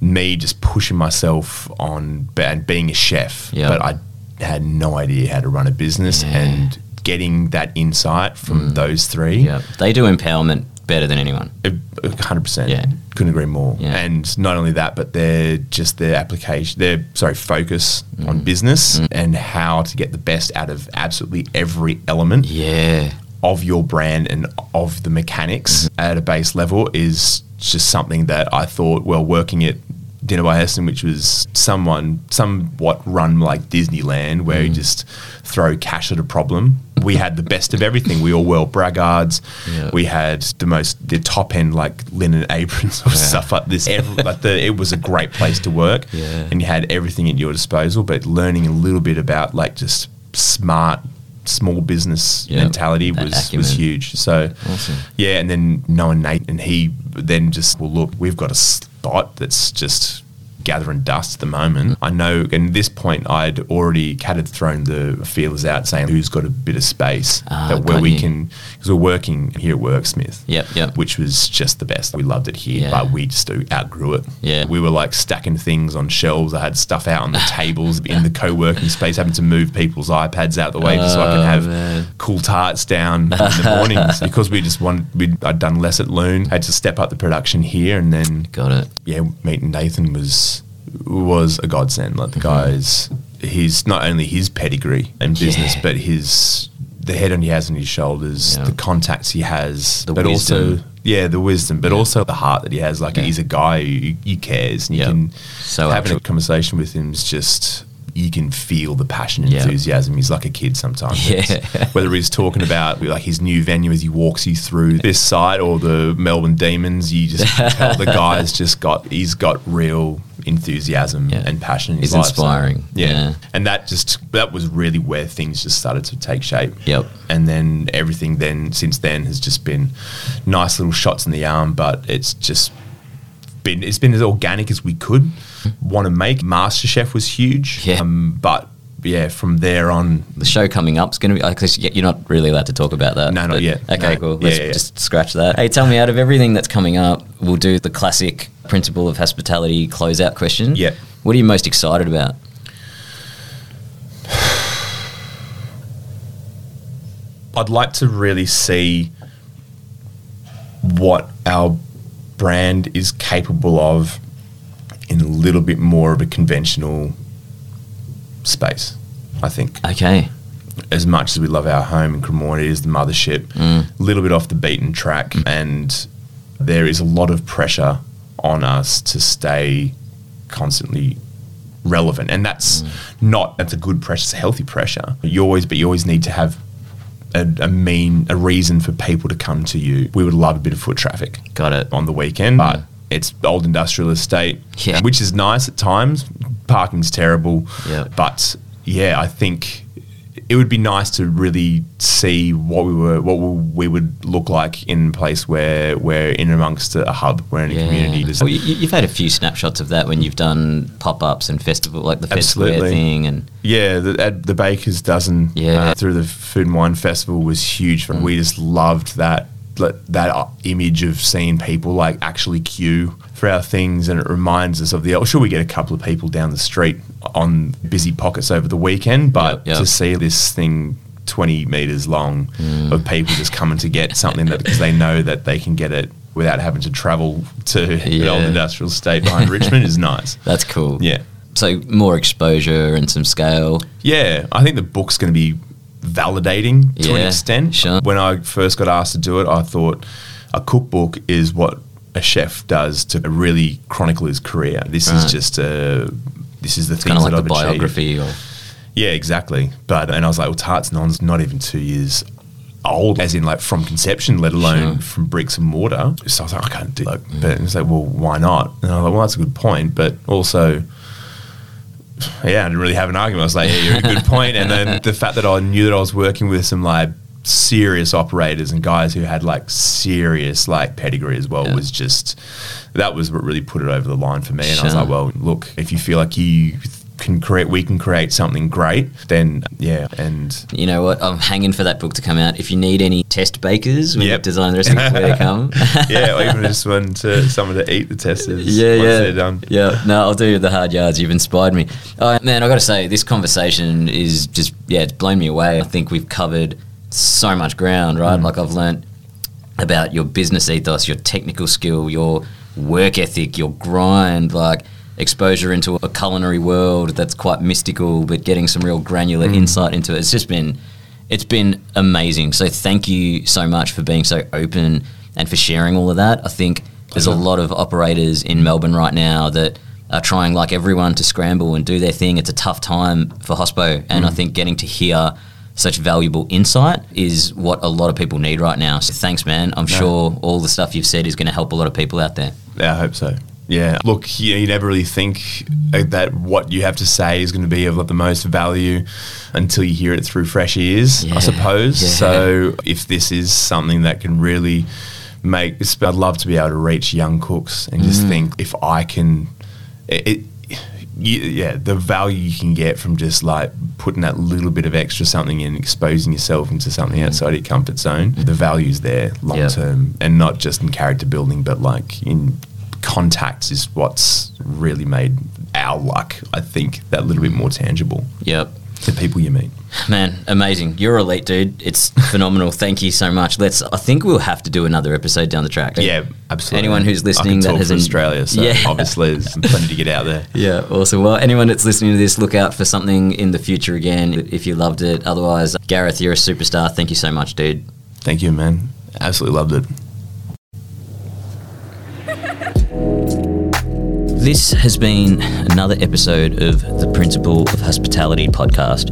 me just pushing myself on and being a chef. Yeah. but I had no idea how to run a business Yeah. and getting that insight from those three. Yeah. They do empowerment better than anyone. hundred percent. Yeah. couldn't agree more. Yeah. And not only that, but their just their application, their sorry focus Mm. on business and how to get the best out of absolutely every element Yeah. of your brand and of the mechanics Mm-hmm. at a base level is just something that I thought, well, working at Dinner by Heston, which was someone somewhat run like Disneyland, where Mm. you just throw cash at a problem. We had the best of everything. We all wore Bragards. Yeah. We had the most the top end like linen aprons or stuff like this. Every, like the, it was a great place to work, Yeah. and you had everything at your disposal. But learning a little bit about like just smart small business Yeah. mentality That was acumen. was huge. So Awesome. yeah, and then knowing Nate and he then just well look, we've got a spot that's just gathering dust at the moment. I know and at this point I'd already had thrown the feelers out saying who's got a bit of space Ah, that where we you. can because we're working here at Worksmith. Yep, yep. Which was just the best. We loved it here, Yeah. but we just outgrew it. Yeah. We were like stacking things on shelves. I had stuff out on the tables in the co-working space, having to move people's iPads out the way just so I can Oh, have man. cool tarts down in the mornings because we just wanted we I'd done less at Lune, had to step up the production here, and then Got it. yeah, meeting Nathan was was a godsend. Like the mm-hmm. guys, he's not only his pedigree and business, Yeah. but his the head on he has on his shoulders, Yeah. the contacts he has, The but also yeah, the wisdom, but also the heart that he has. Like he's a guy who, who cares, and you Yeah. can So having actual- a conversation with him is just. You can feel the passion and Yeah. enthusiasm. He's like a kid sometimes. Yeah. It's- Whether he's talking about like his new venue as he walks you through this site or the Melbourne Demons, you just can tell the guy's just got he's got real enthusiasm Yeah. and passion. In He's life. So, inspiring. yeah. Yeah. and that just that was really where things just started to take shape. Yep. and then everything then since then has just been nice little shots in the arm, but it's just been it's been as organic as we could want to make. MasterChef was huge, Yeah. um, but yeah, from there on, The show coming up is going to be. I guess you're not really allowed to talk about that. No, not yet. Okay, No. cool. Let's yeah, yeah. just scratch that. Hey, tell me, out of everything that's coming up, we'll do the classic principle of hospitality closeout question. Yeah. What are you most excited about? I'd like to really see what our brand is capable of in a little bit more of a conventional space. I think Okay. as much as we love our home in Cremorne, it is the mothership, Mm. a little bit off the beaten track, and there is a lot of pressure on us to stay constantly relevant, and that's Mm. not that's a good pressure, it's a healthy pressure. You always, but you always need to have. A, a mean, a reason for people to come to you. We would love a bit of foot traffic Got it. on the weekend, but it's old industrial estate, Yeah. which is nice at times. Parking's terrible, Yeah. but yeah, I think it would be nice to really see what we were, what we would look like in a place where we're in amongst a hub, we're in a community. There's- Well, you, you've had a few snapshots of that when you've done pop ups and festival, like the Fed Absolutely. thing, and Yeah, the, the Baker's Dozen Yeah. Mm. uh, through the Food and Wine Festival was huge. But we just loved that that that uh, image of seeing people like actually queue for our things, and it reminds us of the. Oh, sure, we get a couple of people down the street on busy pockets over the weekend, but Yep, yep. to see this thing 20 meters long of people just coming to get something that because they know that they can get it without having to travel to the old industrial state behind Richmond is nice. That's cool. Yeah. So more exposure and some scale. Yeah, I think the book's going to be validating to an extent. sure. When I first got asked to do it, I thought a cookbook is what a chef does to really chronicle his career. This is just a this is the of like that I've achieved. biography or Yeah, exactly. But and I was like, well, Tarts Anon's not even two years old, as in like from conception, let alone Sure. from bricks and mortar. So I was like, I can't do like, but it's like, well, why not? And I was like, well, that's a good point, but also. Yeah, I didn't really have an argument. I was like, "Yeah, you're a good point." And then the fact that I knew that I was working with some like serious operators and guys who had like serious like pedigree as well Yeah. was just that was what really put it over the line for me. And I was like, well, look, if you feel like you can create, we can create something great, then yeah, and You know what? I'm hanging for that book to come out. If you need any test bakers you Yep. design the recipe, where to come. yeah, or even just one to someone to eat the testers. Yeah, once yeah, they're done. yeah. No, I'll do the hard yards. You've inspired me. Oh, man, I got to say, this conversation is just yeah, it's blown me away. I think we've covered so much ground, right? Mm. Like I've learnt about your business ethos, your technical skill, your work ethic, your grind, like exposure into a culinary world that's quite mystical, but getting some real granular mm. insight into it. It's just been, it's been amazing. So thank you so much for being so open and for sharing all of that. I think there's a lot of operators in Melbourne right now that are trying, like everyone, to scramble and do their thing. It's a tough time for hospo, and I mm. think getting to hear such valuable insight is what a lot of people need right now. So thanks, man. I'm sure all the stuff you've said is going to help a lot of people out there. Yeah, I hope so. Yeah. Look, you, you never really think that what you have to say is going to be of the most value until you hear it through fresh ears, Yeah, I suppose. yeah. So if this is something that can really make, I'd love to be able to reach young cooks and Mm. just think if I can, it, it you, yeah, the value you can get from just like putting that little bit of extra something in, exposing yourself into something outside your comfort zone, the value's there long Mm. Yeah. term, and not just in character building, but like in contacts is what's really made our luck. I think that little bit more tangible. Yep. The people you meet. Man, amazing. You're elite, dude. It's phenomenal. Thank you so much. Let's I think we'll have to do another episode down the track. Yeah, absolutely. Anyone who's listening that has an- Australia, so Yeah. obviously there's plenty to get out there. Yeah, awesome. Well, anyone that's listening to this, look out for something in the future again if you loved it. Otherwise, Gareth, you're a superstar. Thank you so much, dude. Thank you, man. Absolutely loved it. This has been another episode of the Principle of Hospitality podcast.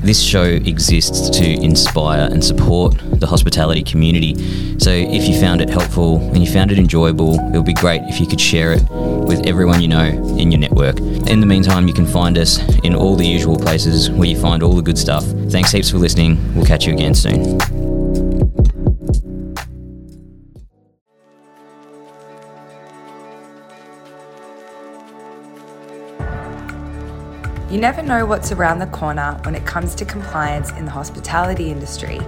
This show exists to inspire and support the hospitality community. So if you found it helpful and you found it enjoyable, it would be great if you could share it with everyone you know in your network. In the meantime, you can find us in all the usual places where you find all the good stuff. Thanks heaps for listening. We'll catch you again soon. You never know what's around the corner when it comes to compliance in the hospitality industry.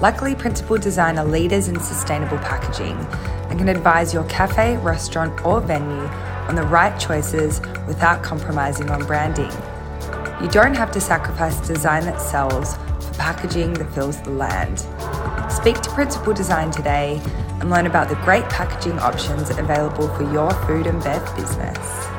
Luckily, Principal Designer leaders in sustainable packaging and can advise your cafe, restaurant, or venue on the right choices without compromising on branding. You don't have to sacrifice design that sells for packaging that fills the land. Speak to Principal Design today and learn about the great packaging options available for your food and bev business.